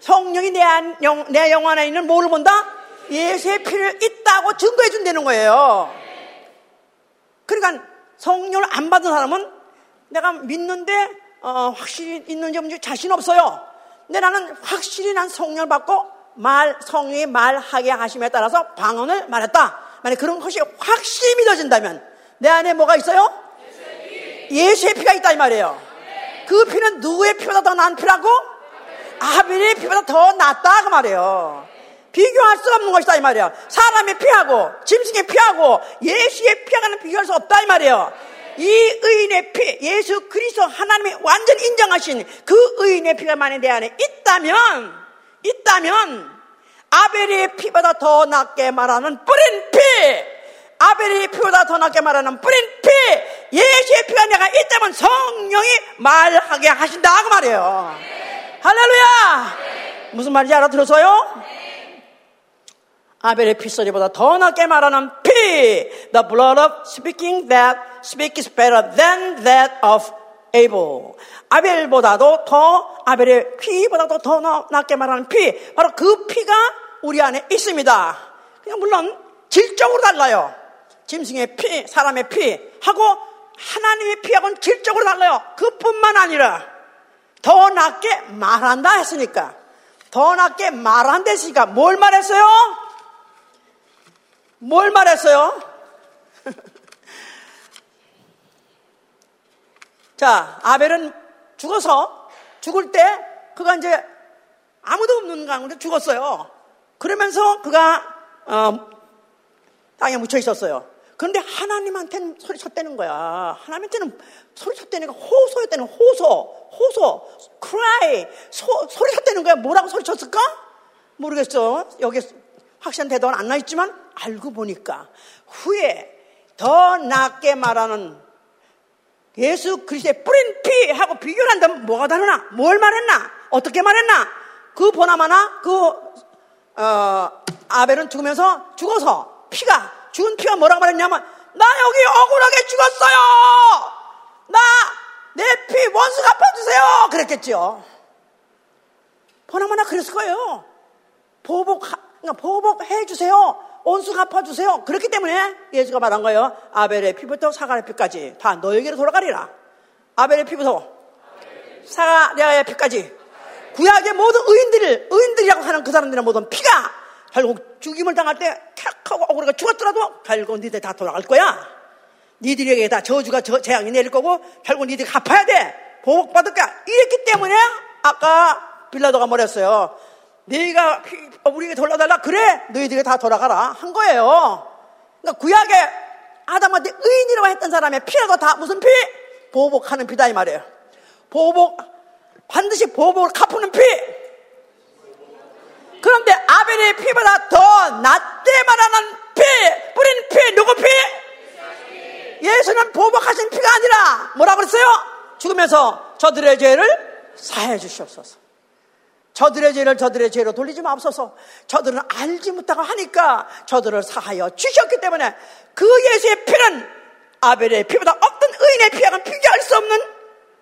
성령이 내, 안, 영, 내영 안에 있는 뭐를 본다? 예수의 피를 있다고 증거해 준다는 거예요. 그러니까 성령을 안 받은 사람은 내가 믿는데 어, 확실히 있는지 없는지 자신 없어요. 근데 나는 확실히 난 성령을 받고 말 성령이 말하게 하심에 따라서 방언을 말했다. 만약 그런 것이 확실히 믿어진다면 내 안에 뭐가 있어요? 예수의 피가 있다 이 말이에요. 그 피는 누구의 피보다 더 나은 피라고? 아벨의 피보다 더 낫다 그 말이에요. 비교할 수 없는 것이다 이 말이에요. 사람의 피하고 짐승의 피하고 예수의 피하고는 비교할 수 없다 이 말이에요. 이 의인의 피, 예수 그리스도 하나님이 완전 인정하신 그 의인의 피가 만약 내 안에 있다면, 있다면, 아벨의 피보다 더 낫게 말하는 뿌린 피, 아벨의 피보다 더 낫게 말하는 뿌린 피, 예수의 피가 내가 있다면 성령이 말하게 하신다 그 말이에요. 할렐루야! 무슨 말인지 알아들었어요? 아벨의 피소리보다 더 낫게 말하는 피. The blood of speaking that speaks better than that of Abel. 아벨보다도 더, 아벨의 피보다도 더 낫게 말하는 피. 바로 그 피가 우리 안에 있습니다. 그냥 물론 질적으로 달라요. 짐승의 피, 사람의 피 하고 하나님의 피하고는 질적으로 달라요. 그뿐만 아니라 더 낫게 말한다 했으니까 더 낫게 말한다 했으니까 뭘 말했어요? 뭘 말했어요? 자, 아벨은 죽어서 죽을 때 그가 이제 아무도 없는 가운데 죽었어요. 그러면서 그가 어, 땅에 묻혀 있었어요. 그런데 하나님한테는 소리쳤다는 거야. 하나님한테는 소리쳤다는 거 호소였다는 호소, 호소, cry, 소, 소리쳤다는 거야. 뭐라고 소리쳤을까? 모르겠어. 여기 확실한 대답은 안 나있지만 알고 보니까 후에 더 낫게 말하는 예수 그리스도의 뿌린 피 하고 비교를 한다면 뭐가 다르나? 뭘 말했나? 어떻게 말했나? 그 보나마나 그 어, 아벨은 죽으면서 죽어서 피가 죽은 피가 뭐라고 말했냐면 나 여기 억울하게 죽었어요. 나 내 피 원수 갚아주세요. 그랬겠죠. 보나마나 그랬을 거예요. 보복 그러니까 보복해 주세요. 온수 갚아주세요. 그렇기 때문에 예수가 말한 거예요. 아벨의 피부터 사가의 피까지 다 너에게로 돌아가리라. 아벨의 피부터 사가의 피까지 구약의 모든 의인들을 의인들이라고 하는 그 사람들의 모든 피가 결국 죽임을 당할 때 탁하고 억울하게 죽었더라도 결국 니들 다 돌아갈 거야. 니들에게 다 저주가 저, 재앙이 내릴 거고 결국 니들 갚아야 돼. 보복받을 거야. 이랬기 때문에 아까 빌라도가 뭐랬어요. 네가 우리에게 돌려달라 그래 너희들이 다 돌아가라 한 거예요. 그러니까 구약에 아담한테 의인이라고 했던 사람의 피라도 다 무슨 피? 보복하는 피다 이 말이에요. 보복 반드시 보복을 갚는 피. 그런데 아벨의 피보다 더 낫게 말하는 피, 뿌린 피, 누구 피? 예수는 보복하신 피가 아니라 뭐라 그랬어요? 죽으면서 저들의 죄를 사해 주시옵소서. 저들의 죄를 저들의 죄로 돌리지 마옵소서. 저들은 알지 못하고 하니까 저들을 사하여 주셨기 때문에 그 예수의 피는 아벨의 피보다 어떤 의인의 피하고는 비교할 수 없는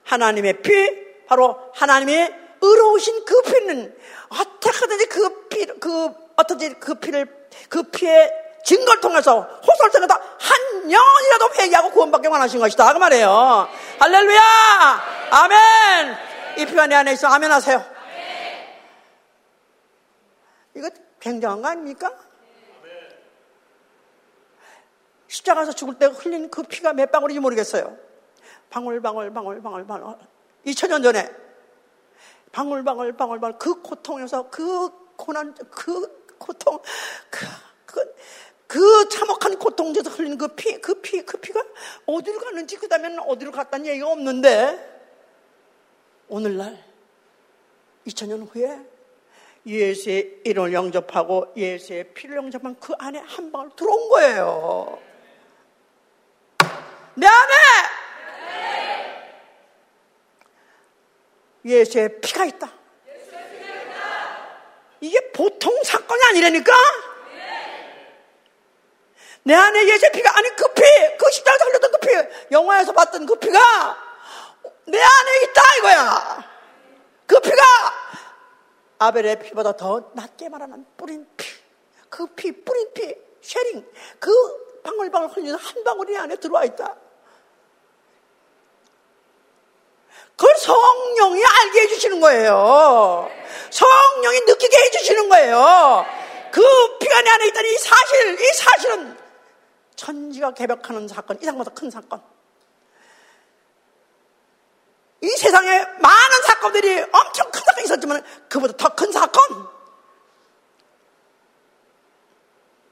하나님의 피, 바로 하나님의 의로우신 그 피는 어떻게든지 그 피, 그, 어떤지 그 피를, 그 피의 증거를 통해서 통해서 한 영이라도 회개하고 구원받게 원하신 것이다. 그 말이에요. 할렐루야! 아멘! 이내 안에 있어. 아멘 하세요. 이거 굉장한 거 아닙니까? 십자가에서 죽을 때 흘린 그 피가 몇 방울인지 모르겠어요. 방울 방울 방울 방울 방울 2000년 전에 방울방울 방울방울 그 고통에서 그 고난 그 고통 그, 그, 그 참혹한 고통에서 흘린 그 피, 그 피, 그 피가 어디로 갔는지 그 다음에는 어디로 갔다는 얘기가 없는데 오늘날 2000년 후에 예수의 이름을 영접하고 예수의 피를 영접한 그 안에 한 방울 들어온 거예요. 내 안에 예수의 피가 있다. 이게 보통 사건이 아니라니까? 내 안에 예수의 피가, 아니 그 피, 그 십자가에서 흘렸던 그 피, 영화에서 봤던 그 피가 내 안에 있다 이거야. 그 피가 아벨의 피보다 더 낫게 말하는 뿌린 피, 그 피, 뿌린 피, 쉐링, 그 방울방울 흘리는 한 방울이 안에 들어와 있다. 그걸 성령이 알게 해주시는 거예요. 성령이 느끼게 해주시는 거예요. 그 피가 내 안에 있다는 이 사실, 이 사실은 천지가 개벽하는 사건, 이상보다 큰 사건. 이 세상에 많은 사건들이 엄청 큰 사건이 있었지만 그보다 더 큰 사건.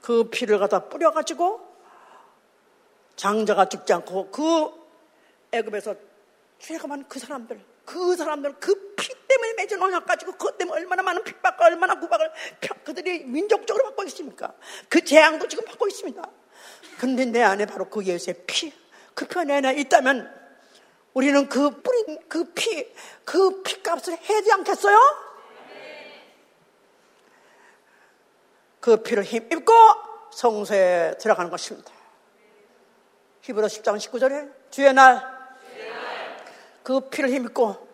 그 피를 갖다 뿌려가지고 장자가 죽지 않고 그 애굽에서 출애굽한 그 사람들, 그 사람들 그 피 때문에 맺은 언약 가지고 그것 때문에 얼마나 많은 핍박과 얼마나 구박을 그들이 민족적으로 받고 있습니까? 그 재앙도 지금 받고 있습니다. 근데 내 안에 바로 그 예수의 피, 그내 안에 있다면 우리는 그 뿌린 그 피, 그 피값을 해지 않겠어요? 그 피를 힘입고 성소에 들어가는 것입니다. 히브리 10장 19절에 주의 날 그 피를 힘입고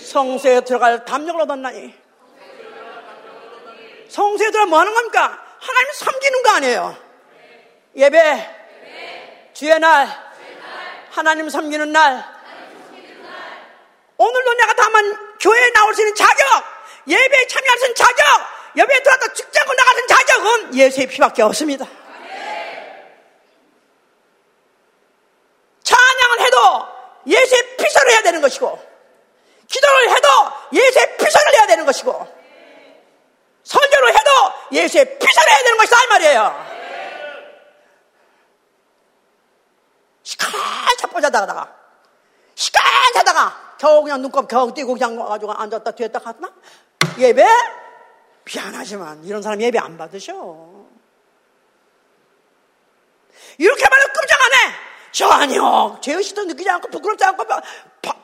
성소에 들어갈 담력을 얻었나니 성소에 들어가 뭐 하는 겁니까? 하나님 섬기는 거 아니에요. 예배, 주의 날, 하나님 섬기는 날, 오늘도 내가 다만 교회에 나올 수 있는 자격, 예배에 참여할 수 있는 자격, 예배에 들어갔다 죽지 않고 나가는 자격은 예수의 피밖에 없습니다. 찬양을 해도 예수의 피서를 해야 되는 것이고, 기도를 해도 예수의 피서를 해야 되는 것이고, 설교를 해도 예수의 피서를 해야 되는 것이다, 이 말이에요. 시간차 뻗자다가, 시간차다가, 겨우 그냥 눈곱 겨우 띄고 그냥 와가지고 앉았다 뒤에다 갔나? 예배? 미안하지만 이런 사람 예배 안 받으셔. 이렇게 해. 전혀 죄의식도 느끼지 않고 부끄럽지 않고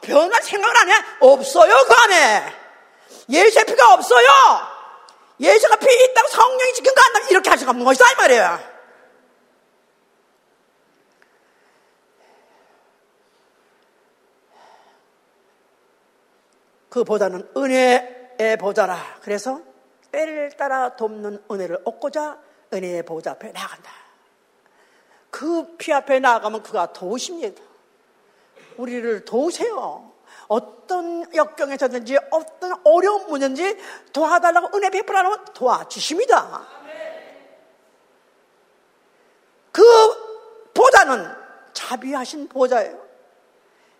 변할 생각을 안 해. 없어요 그 안에. 예수의 피가 없어요. 예수가 피 있다고 성령이 지킨 거 안다. 이렇게 할 수가 없는 것이다 이 말이에요. 그보다는 은혜의 보좌라. 그래서 때를 따라 돕는 은혜를 얻고자 은혜의 보좌 앞에 나간다. 그 피 앞에 나가면 그가 도우십니다. 우리를 도우세요. 어떤 역경에서든지 어떤 어려운 문제인지 도와달라고 은혜 베풀라면 도와주십니다. 그 보다는 자비하신 보좌예요.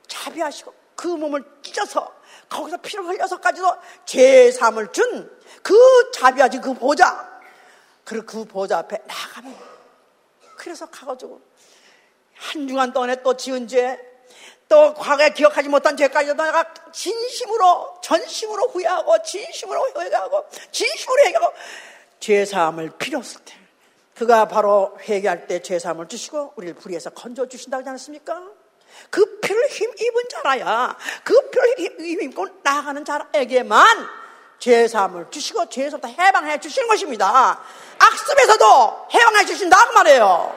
자비하시고 그 몸을 찢어서 거기서 피를 흘려서까지도 제3을 준 그 자비하지 그 보좌. 그리고 그 보좌 앞에 나가면 그래서 가가지고 한 주간 동안에 또 지은 죄, 또 과거에 기억하지 못한 죄까지도 내가 진심으로, 전심으로 후회하고, 진심으로 회개하고, 진심으로 회개하고, 죄사함을 필요했을 때, 그가 바로 회개할 때 죄사함을 주시고, 우리를 불의해서 건져주신다고 하지 않습니까? 그 피를 힘입은 자라야 그 피를 힘입고 나아가는 자에게만 죄사함을 주시고 죄에서부터 해방해 주시는 것입니다. 악습에서도 해방해 주신다 그 말이에요.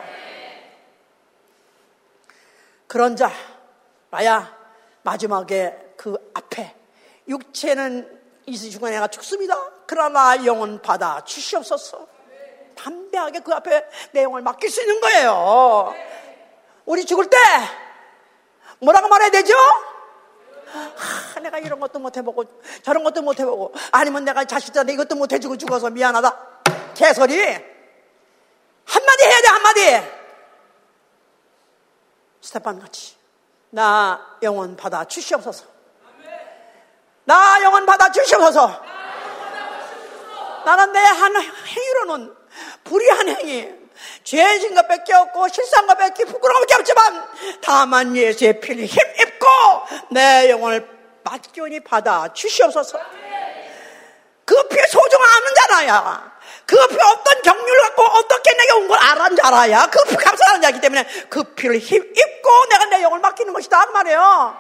그런 자라야 마지막에 그 앞에 육체는 이 순간 내가 죽습니다. 그러나 영혼 받아 주시옵소서. 담대하게 그 앞에 내 영을 맡길 수 있는 거예요. 우리 죽을 때 뭐라고 말해야 되죠? 아, 내가 이런 것도 못 해보고 저런 것도 못 해보고 아니면 내가 자식들한테 이것도 못 해주고 죽어서 미안하다. 개소리. 한마디 해야 돼 한마디. 스테판 같이 나 영원 받아 주시옵소서. 나 영원 받아 주시옵소서. 나는 내 한 행위로는 불의한 행위, 죄진 것밖에 없고 실수한 것밖에 부끄러운 게 없지만 다만 예수의 피를 힘입 고 내 영혼을 맡기오니 받아 주시옵소서. 그 피에 소중함 아는 자라야. 그 피 어떤 경륜을 갖고 어떻게 내게 온 걸 알았는 자라야. 그 피 감사하는 자이기 때문에 그 피를 힘 입고 내가 내 영혼을 맡기는 것이다. 그 말이에요.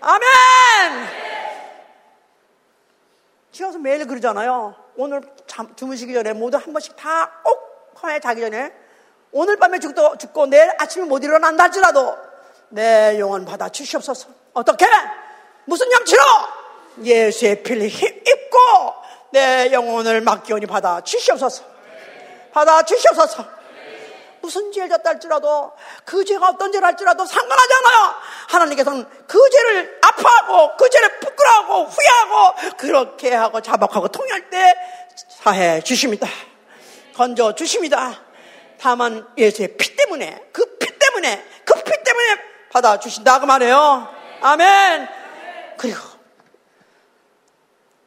아멘! 지어서 매일 그러잖아요. 오늘 잠, 주무시기 전에 모두 한 번씩 다꼭 밤에 자기 전에 오늘 밤에 죽도, 죽고 내일 아침에 못 일어난다 할지라도 내 영혼 받아 주시옵소서. 어떻게? 무슨 양치로? 예수의 피를 힘입고 내 영혼을 맡기오니 받아 주시옵소서. 받아 주시옵소서. 무슨 죄를 졌다 할지라도 그 죄가 어떤 죄를 할지라도 상관하지 않아요. 하나님께서는 그 죄를 아파하고 그 죄를 부끄러워하고 후회하고 그렇게 하고 자박하고 통일할 때 사해 주십니다. 건져 주십니다. 다만 예수의 피 때문에 그 피 때문에 그 피 때문에 받아 주신다 그 말이에요. 아멘. 그리고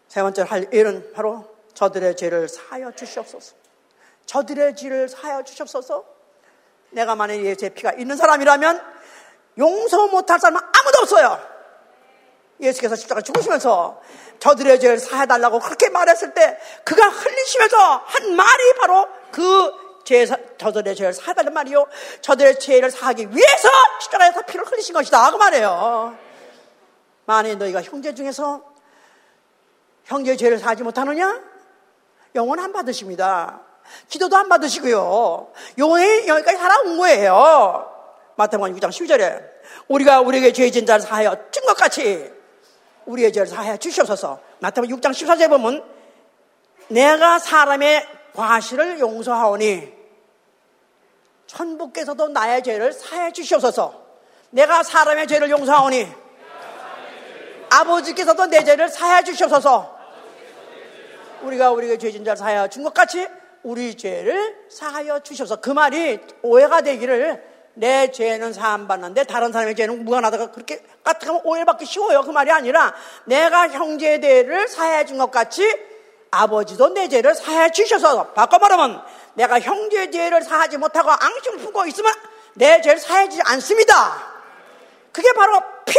세 번째 할 일은 바로 저들의 죄를 사하여 주시옵소서. 저들의 죄를 사하여 주시옵소서. 내가 만약에 예수의 피가 있는 사람이라면 용서 못할 사람은 아무도 없어요. 예수께서 십자가 죽으시면서 저들의 죄를 사해달라고 그렇게 말했을 때 그가 흘리시면서 한 말이 바로 그 죄, 저들의 죄를 사해달라는 말이요. 저들의 죄를 사하기 위해서 십자가에서 피를 흘리신 것이다. 그 말이에요. 만일 너희가 형제 중에서 형제의 죄를 사하지 못하느냐? 영원 안 받으십니다. 기도도 안 받으시고요. 영원히 여기까지 살아온 거예요. 마태복음 6장 12절에 우리가 우리에게 죄진 자를 사하여 준 것 같이 우리의 죄를 사하여 주시옵소서. 마태복음 6장 14절에 보면 내가 사람의 과실을 용서하오니 천부께서도 나의 죄를 사해 주시옵소서. 내가 사람의 죄를 용서하오니 아버지께서도 내 죄를 사해 주시옵소서. 우리가 우리에게 죄진 자를 사하여 준 것 같이 우리 죄를 사하여 주셔서 그 말이 오해가 되기를 내 죄는 사함 받는데 다른 사람의 죄는 무관하다가 그렇게 까딱하면 오해받기 쉬워요. 그 말이 아니라 내가 형제의 죄를 사해 준 것 같이 아버지도 내 죄를 사해 주셔서 바꿔 말하면 내가 형제의 죄를 사하지 못하고 앙심을 품고 있으면 내 죄를 사해 주지 않습니다. 그게 바로 피,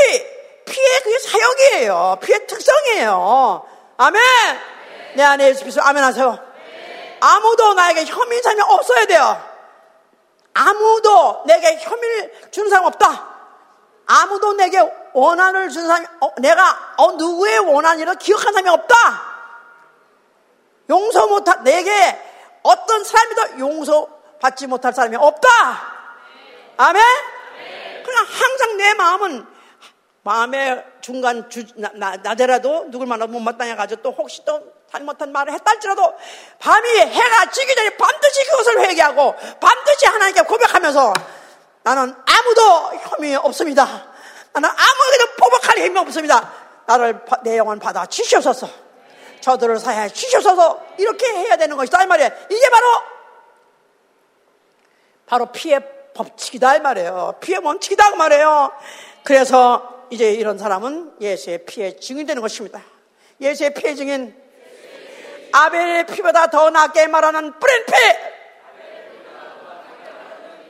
피의 그게 사역이에요. 피의 특성이에요. 아멘. 내 안에 예수 그리스도 아멘 하세요. 아무도 나에게 혐의 사람이 없어야 돼요. 아무도 내게 혐의를 주는 사람 없다. 아무도 내게 원한을 주는 사람이, 어, 내가 어, 누구의 원한이라 기억한 사람이 없다. 용서 못한, 내게 어떤 사람이도 용서받지 못할 사람이 없다. 아멘? 그냥 항상 내 마음은 마음의 중간 주, 나, 나, 낮에라도 누굴 만나도 못마땅해 가지고 또 혹시 또 잘못한 말을 했다 할지라도 밤이 해가 지기 전에 반드시 그것을 회개하고 반드시 하나님께 고백하면서 나는 아무도 혐의 없습니다. 나는 아무에게도 포복할 힘이 없습니다. 나를 내 영혼 받아 주시옵소서. 저들을 사해 주시옵소서. 이렇게 해야 되는 것이다 이 말이에요. 이게 바로 바로 피의 법칙이다 이 말이에요. 피의 원칙이다 그 말이에요. 그래서 이제 이런 사람은 예수의 피의 증인 되는 것입니다. 예수의 피의 증인 아벨의 피보다 더 낫게 말하는 뿌린 피.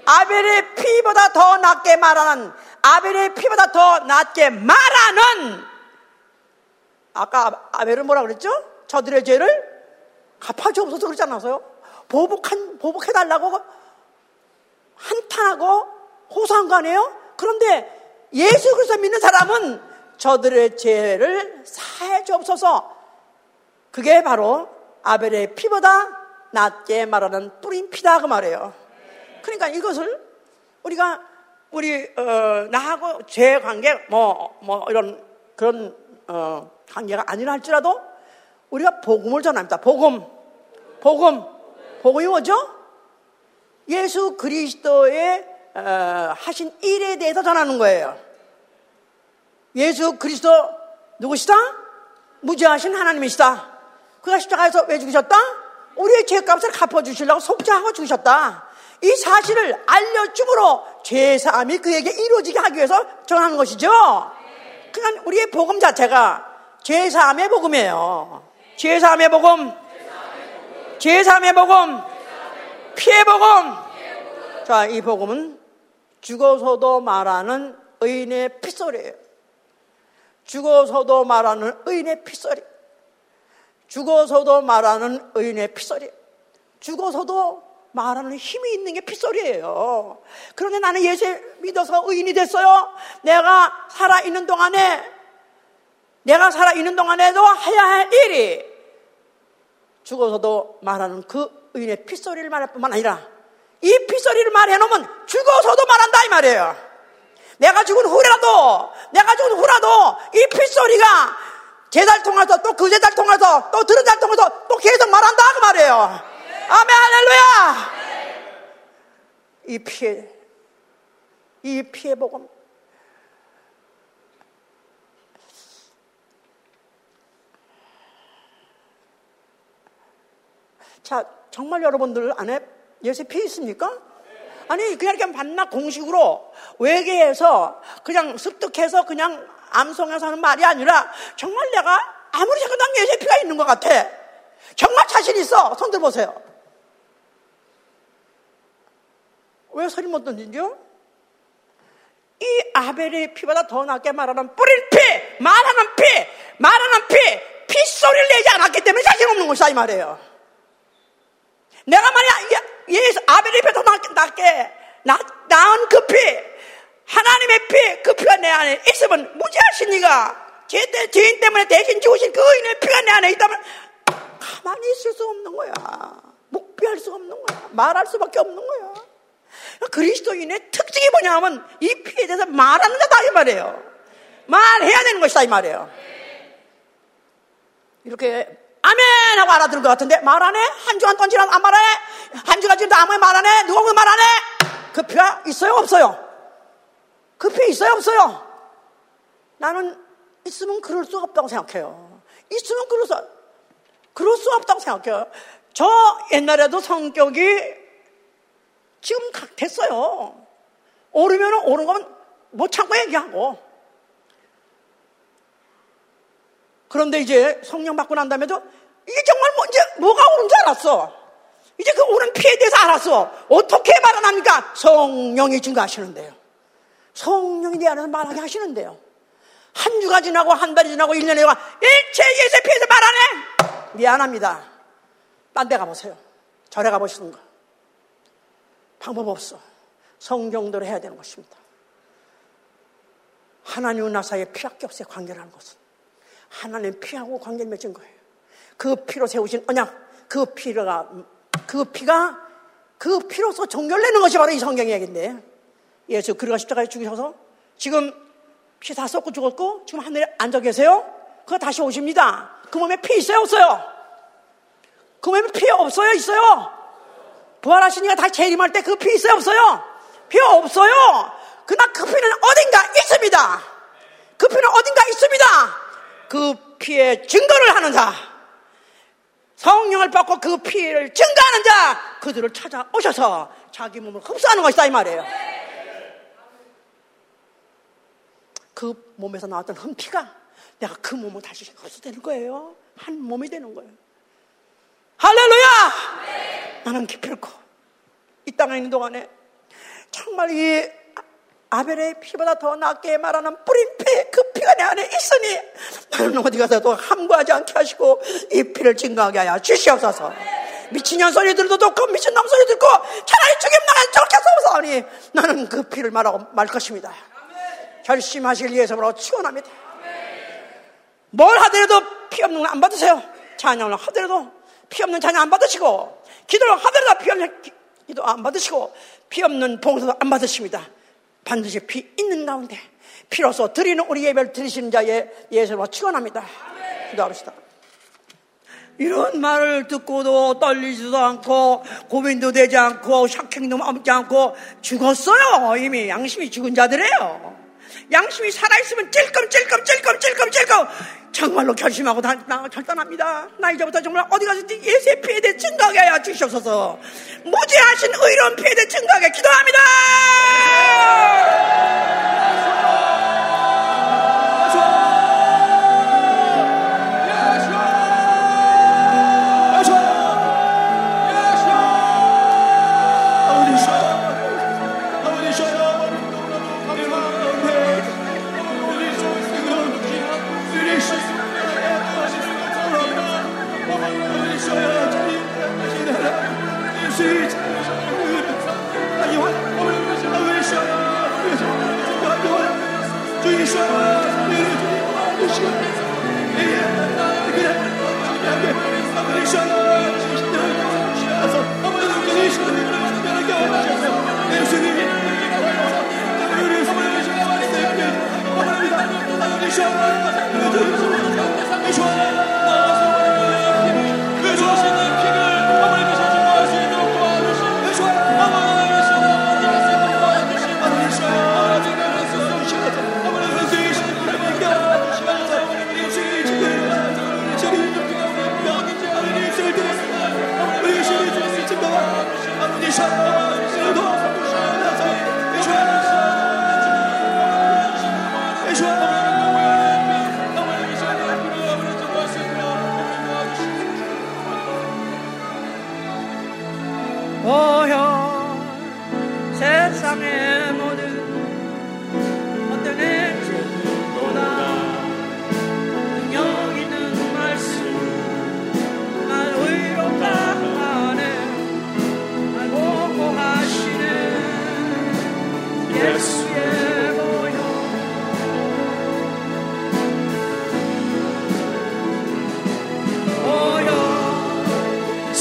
아벨의 피보다 더 낫게 말하는 아벨의 피보다 더 낫게 말하는 아까 아벨은 뭐라 그랬죠? 저들의 죄를 갚아주옵소서 그러지 않았어요? 보복한 보복해달라고 한탄하고 호소한 거 아니에요? 그런데 예수 그리스도 믿는 사람은 저들의 죄를 사해 주옵소서 그게 바로 아벨의 피보다 낫게 말하는 뿌린 피다 그 말이에요. 그러니까 이것을 우리가 우리 어, 나하고 죄 관계 뭐뭐 뭐 이런 그런 어, 관계가 아니라 할지라도 우리가 복음을 전합니다. 복음, 복음, 복음이 뭐죠? 예수 그리스도의 어, 하신 일에 대해서 전하는 거예요. 예수 그리스도 누구시다? 무죄하신 하나님이시다. 그가 십자가에서 왜 죽으셨다? 우리의 죄값을 갚아주시려고 속죄하고 죽으셨다. 이 사실을 알려줌으로 죄사함이 그에게 이루어지게 하기 위해서 전하는 것이죠. 그러니까 우리의 복음 자체가 죄사함의 복음이에요. 죄사함의 복음, 죄사함의 복음, 피해 복음. 자, 이 복음은 죽어서도 말하는 의인의 핏소리예요. 죽어서도 말하는 의인의 핏소리. 죽어서도 말하는 의인의 핏소리. 죽어서도 말하는 힘이 있는 게 핏소리예요. 그런데 나는 예수 믿어서 의인이 됐어요. 내가 살아있는 동안에, 내가 살아있는 동안에도 해야 할 일이 죽어서도 말하는 그 의인의 핏소리를 말할 뿐만 아니라 이 핏소리를 말해놓으면 죽어서도 말한다 이 말이에요. 내가 죽은 후라도, 내가 죽은 후라도 이 핏소리가 제달 통해서 또 그 제달 통해서 또 들은 달 통해서 또 계속 말한다 그 말이에요. 아멘 할렐루야. 이 피해 이 피해 복음 자 정말 여러분들 안에 예수의 피 있습니까? 아니 그냥 이렇게 반납 공식으로 외계에서 그냥 습득해서 그냥 암송해서 하는 말이 아니라 정말 내가 아무리 생각도 난 예수의 피가 있는 것 같아. 정말 자신 있어. 손 들 보세요. 왜 소리 못 던지죠? 이 아벨의 피보다 더 낫게 말하는 뿌린 피, 말하는 피, 말하는 피, 피 소리를 내지 않았기 때문에 자신 없는 것이다 이 말이에요. 내가 만약 예수 아벨의 피더 낫게 나, 나은 그 피, 하나님의 피, 그 피가 내 안에 있으면 무지하신 이가 죄, 죄인 때문에 대신 죽으신 그 의인의 피가 내 안에 있다면 가만히 있을 수 없는 거야. 묵비할 수 없는 거야. 말할 수밖에 없는 거야. 그리스도인의 특징이 뭐냐면 이 피에 대해서 말하는 자다 이 말이에요. 말해야 되는 것이다 이 말이에요. 이렇게 아멘 하고 알아들을 것 같은데 말 안 해? 한 주간 동안 지나도 안 말하네? 한 주간 지나도 아무 말 안 해? 누가 말안 해? 그 피가 있어요 없어요? 그피 있어요 없어요? 나는 있으면 그럴 수 없다고 생각해요. 있으면 그럴 수, 그럴 수 없다고 생각해요. 저 옛날에도 성격이 지금 됐어요. 오르면 오른 건못 참고 얘기하고. 그런데 이제 성령 받고 난 다음에도 이게 정말 뭐 이제 뭐가 줄 알았어. 이제 그 오른 피에 대해서 알았어. 어떻게 말하합니까? 성령이 증가하시는데요. 성령이 내 안에서 말하게 하시는데요. 한 주가 지나고 한 달이 지나고 1년이 가 일체 예수의 피에서 말하네. 미안합니다. 딴 데 가보세요. 절에 가보시는 거. 방법 없어. 성경대로 해야 되는 것입니다. 하나님과 나 사이에 피밖에 없어요. 관계라는 것은. 하나님 피하고 관계를 맺은 거예요. 그 피로 세우신 언약, 그 피가, 그 피가, 그 피로서 종결내는 것이 바로 이 성경 이야기인데, 예수 그리가 십자가에 죽으셔서 지금 피다 쏟고 죽었고, 지금 하늘에 앉아 계세요? 그거 다시 오십니다. 그 몸에 피 있어요? 없어요? 그 몸에 피 없어요? 있어요? 부활하시니까 다시 재림할 때 그 피 있어요? 없어요? 피 없어요. 그러나 그 피는 어딘가 있습니다. 그 피는 어딘가 있습니다. 그 피의 증거를 하는 자, 성령을 받고 그 피를 증거하는 자, 그들을 찾아오셔서 자기 몸을 흡수하는 것이다 이 말이에요. 그 몸에서 나왔던 흠피가 내가 그 몸을 다시 흡수되는 거예요. 한 몸이 되는 거예요. 할렐루야! 나는 기필코 이 땅에 있는 동안에 정말 이 아벨의 피보다 더 낫게 말하는 뿌린 피, 그 피가 내 안에 있으니 나는 어디 가서도 함구하지 않게 하시고 이 피를 증가하게 하여 주시옵소서. 미친년 소리 들도 듣고 미친놈 소리 듣고 차라리 죽임 나간 저렇게 쏘소하니 나는 그 피를 말하고 말 것입니다. 결심하실 예수로 축원합니다. 뭘 하더라도 피 없는 건 안 받으세요. 찬양을 하더라도 피 없는 찬양 안 받으시고 기도를 하더라도 피 없는 기도 안 받으시고 피 없는 봉사도 안 받으십니다. 반드시 피 있는 가운데 피로서 드리는 우리 예배를 드리시는 자의 예수로 축원합니다. 기도합시다. 이런 말을 듣고도 떨리지도 않고 고민도 되지 않고 샥행도 없지 않고 죽었어요. 이미 양심이 죽은 자들이에요. 양심이 살아있으면 찔끔찔끔 찔끔찔끔 찔끔 정말로 결심하고 다, 나, 결단합니다. 나 이제부터 정말 어디 가서든 예수의 피에 대해 증거하게 주시옵소서. 무지하신 의로운 피에 대해 증거하게 기도합니다.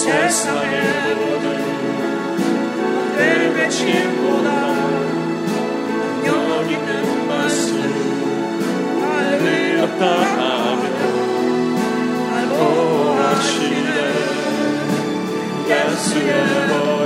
세상의 모든 내 외침보다 능력 있는 날 의롭다 하네 날 보호하시네. 예수의 보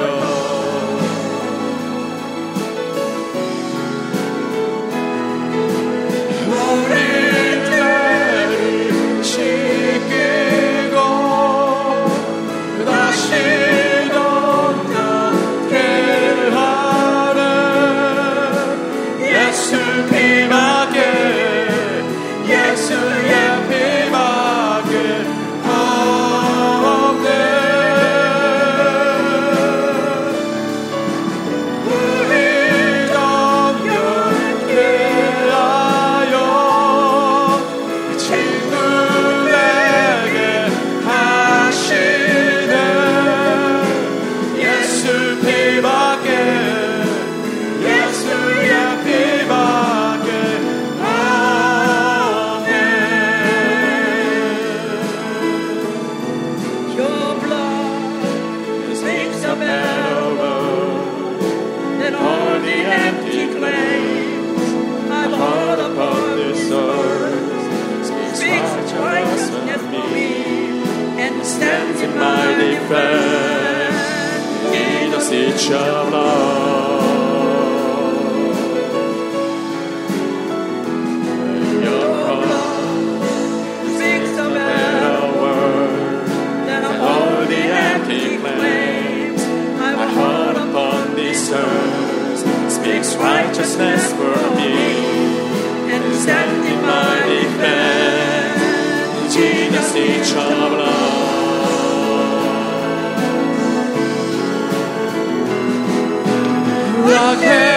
the care.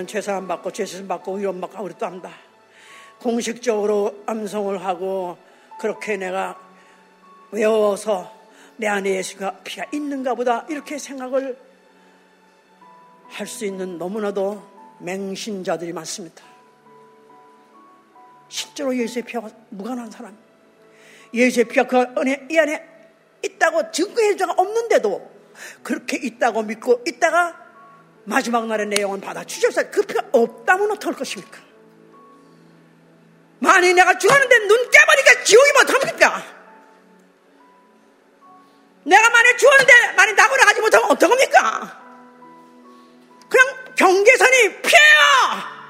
받으면 죄사함 받고 죄수심 받고 위로움 받고 우리 또 한다. 공식적으로 암송을 하고 그렇게 내가 외워서 내 안에 예수가 피가 있는가 보다 이렇게 생각을 할 수 있는 너무나도 맹신자들이 많습니다. 실제로 예수의 피와 무관한 사람, 예수의 피가 그 안에, 이 안에 있다고 증거해 자가 없는데도 그렇게 있다고 믿고 있다가 마지막 날의 내용은 받아 주셨어요. 그 피가 없다면 어떡할 것입니까? 만약 내가 죽었는데 눈 깨보니까 지옥이 못합니까? 내가 만약 죽었는데 만약 나고라 가지 못하면 어떡합니까? 그냥 경계 경계선이 피해요!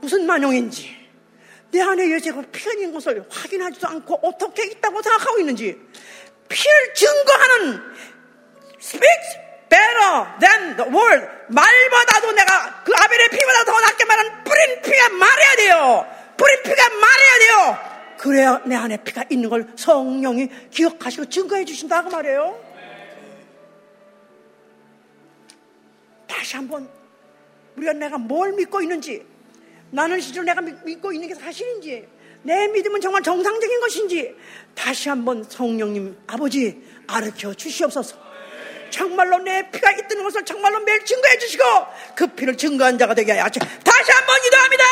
무슨 만용인지 내 안에 여자가 피가 있는 것을 확인하지도 않고 어떻게 있다고 생각하고 있는지 피를 증거하는 speaks better than the word. 말보다도 내가 그 아벨의 피보다 더 낫게 말하는 뿌린 피가 말해야 돼요. 뿌린 피가 말해야 돼요. 그래야 내 안에 피가 있는 걸 성령이 기억하시고 증거해 주신다고 말해요. 다시 한번 우리가 내가 뭘 믿고 있는지 나는 실제로 내가 믿고 있는 게 사실인지 내 믿음은 정말 정상적인 것인지 다시 한번 성령님 아버지 알려 주시옵소서. 정말로 내 피가 있다는 것을 정말로 매일 증거해 주시고 그 피를 증거한 자가 되게 하여 다시 한번 기도합니다.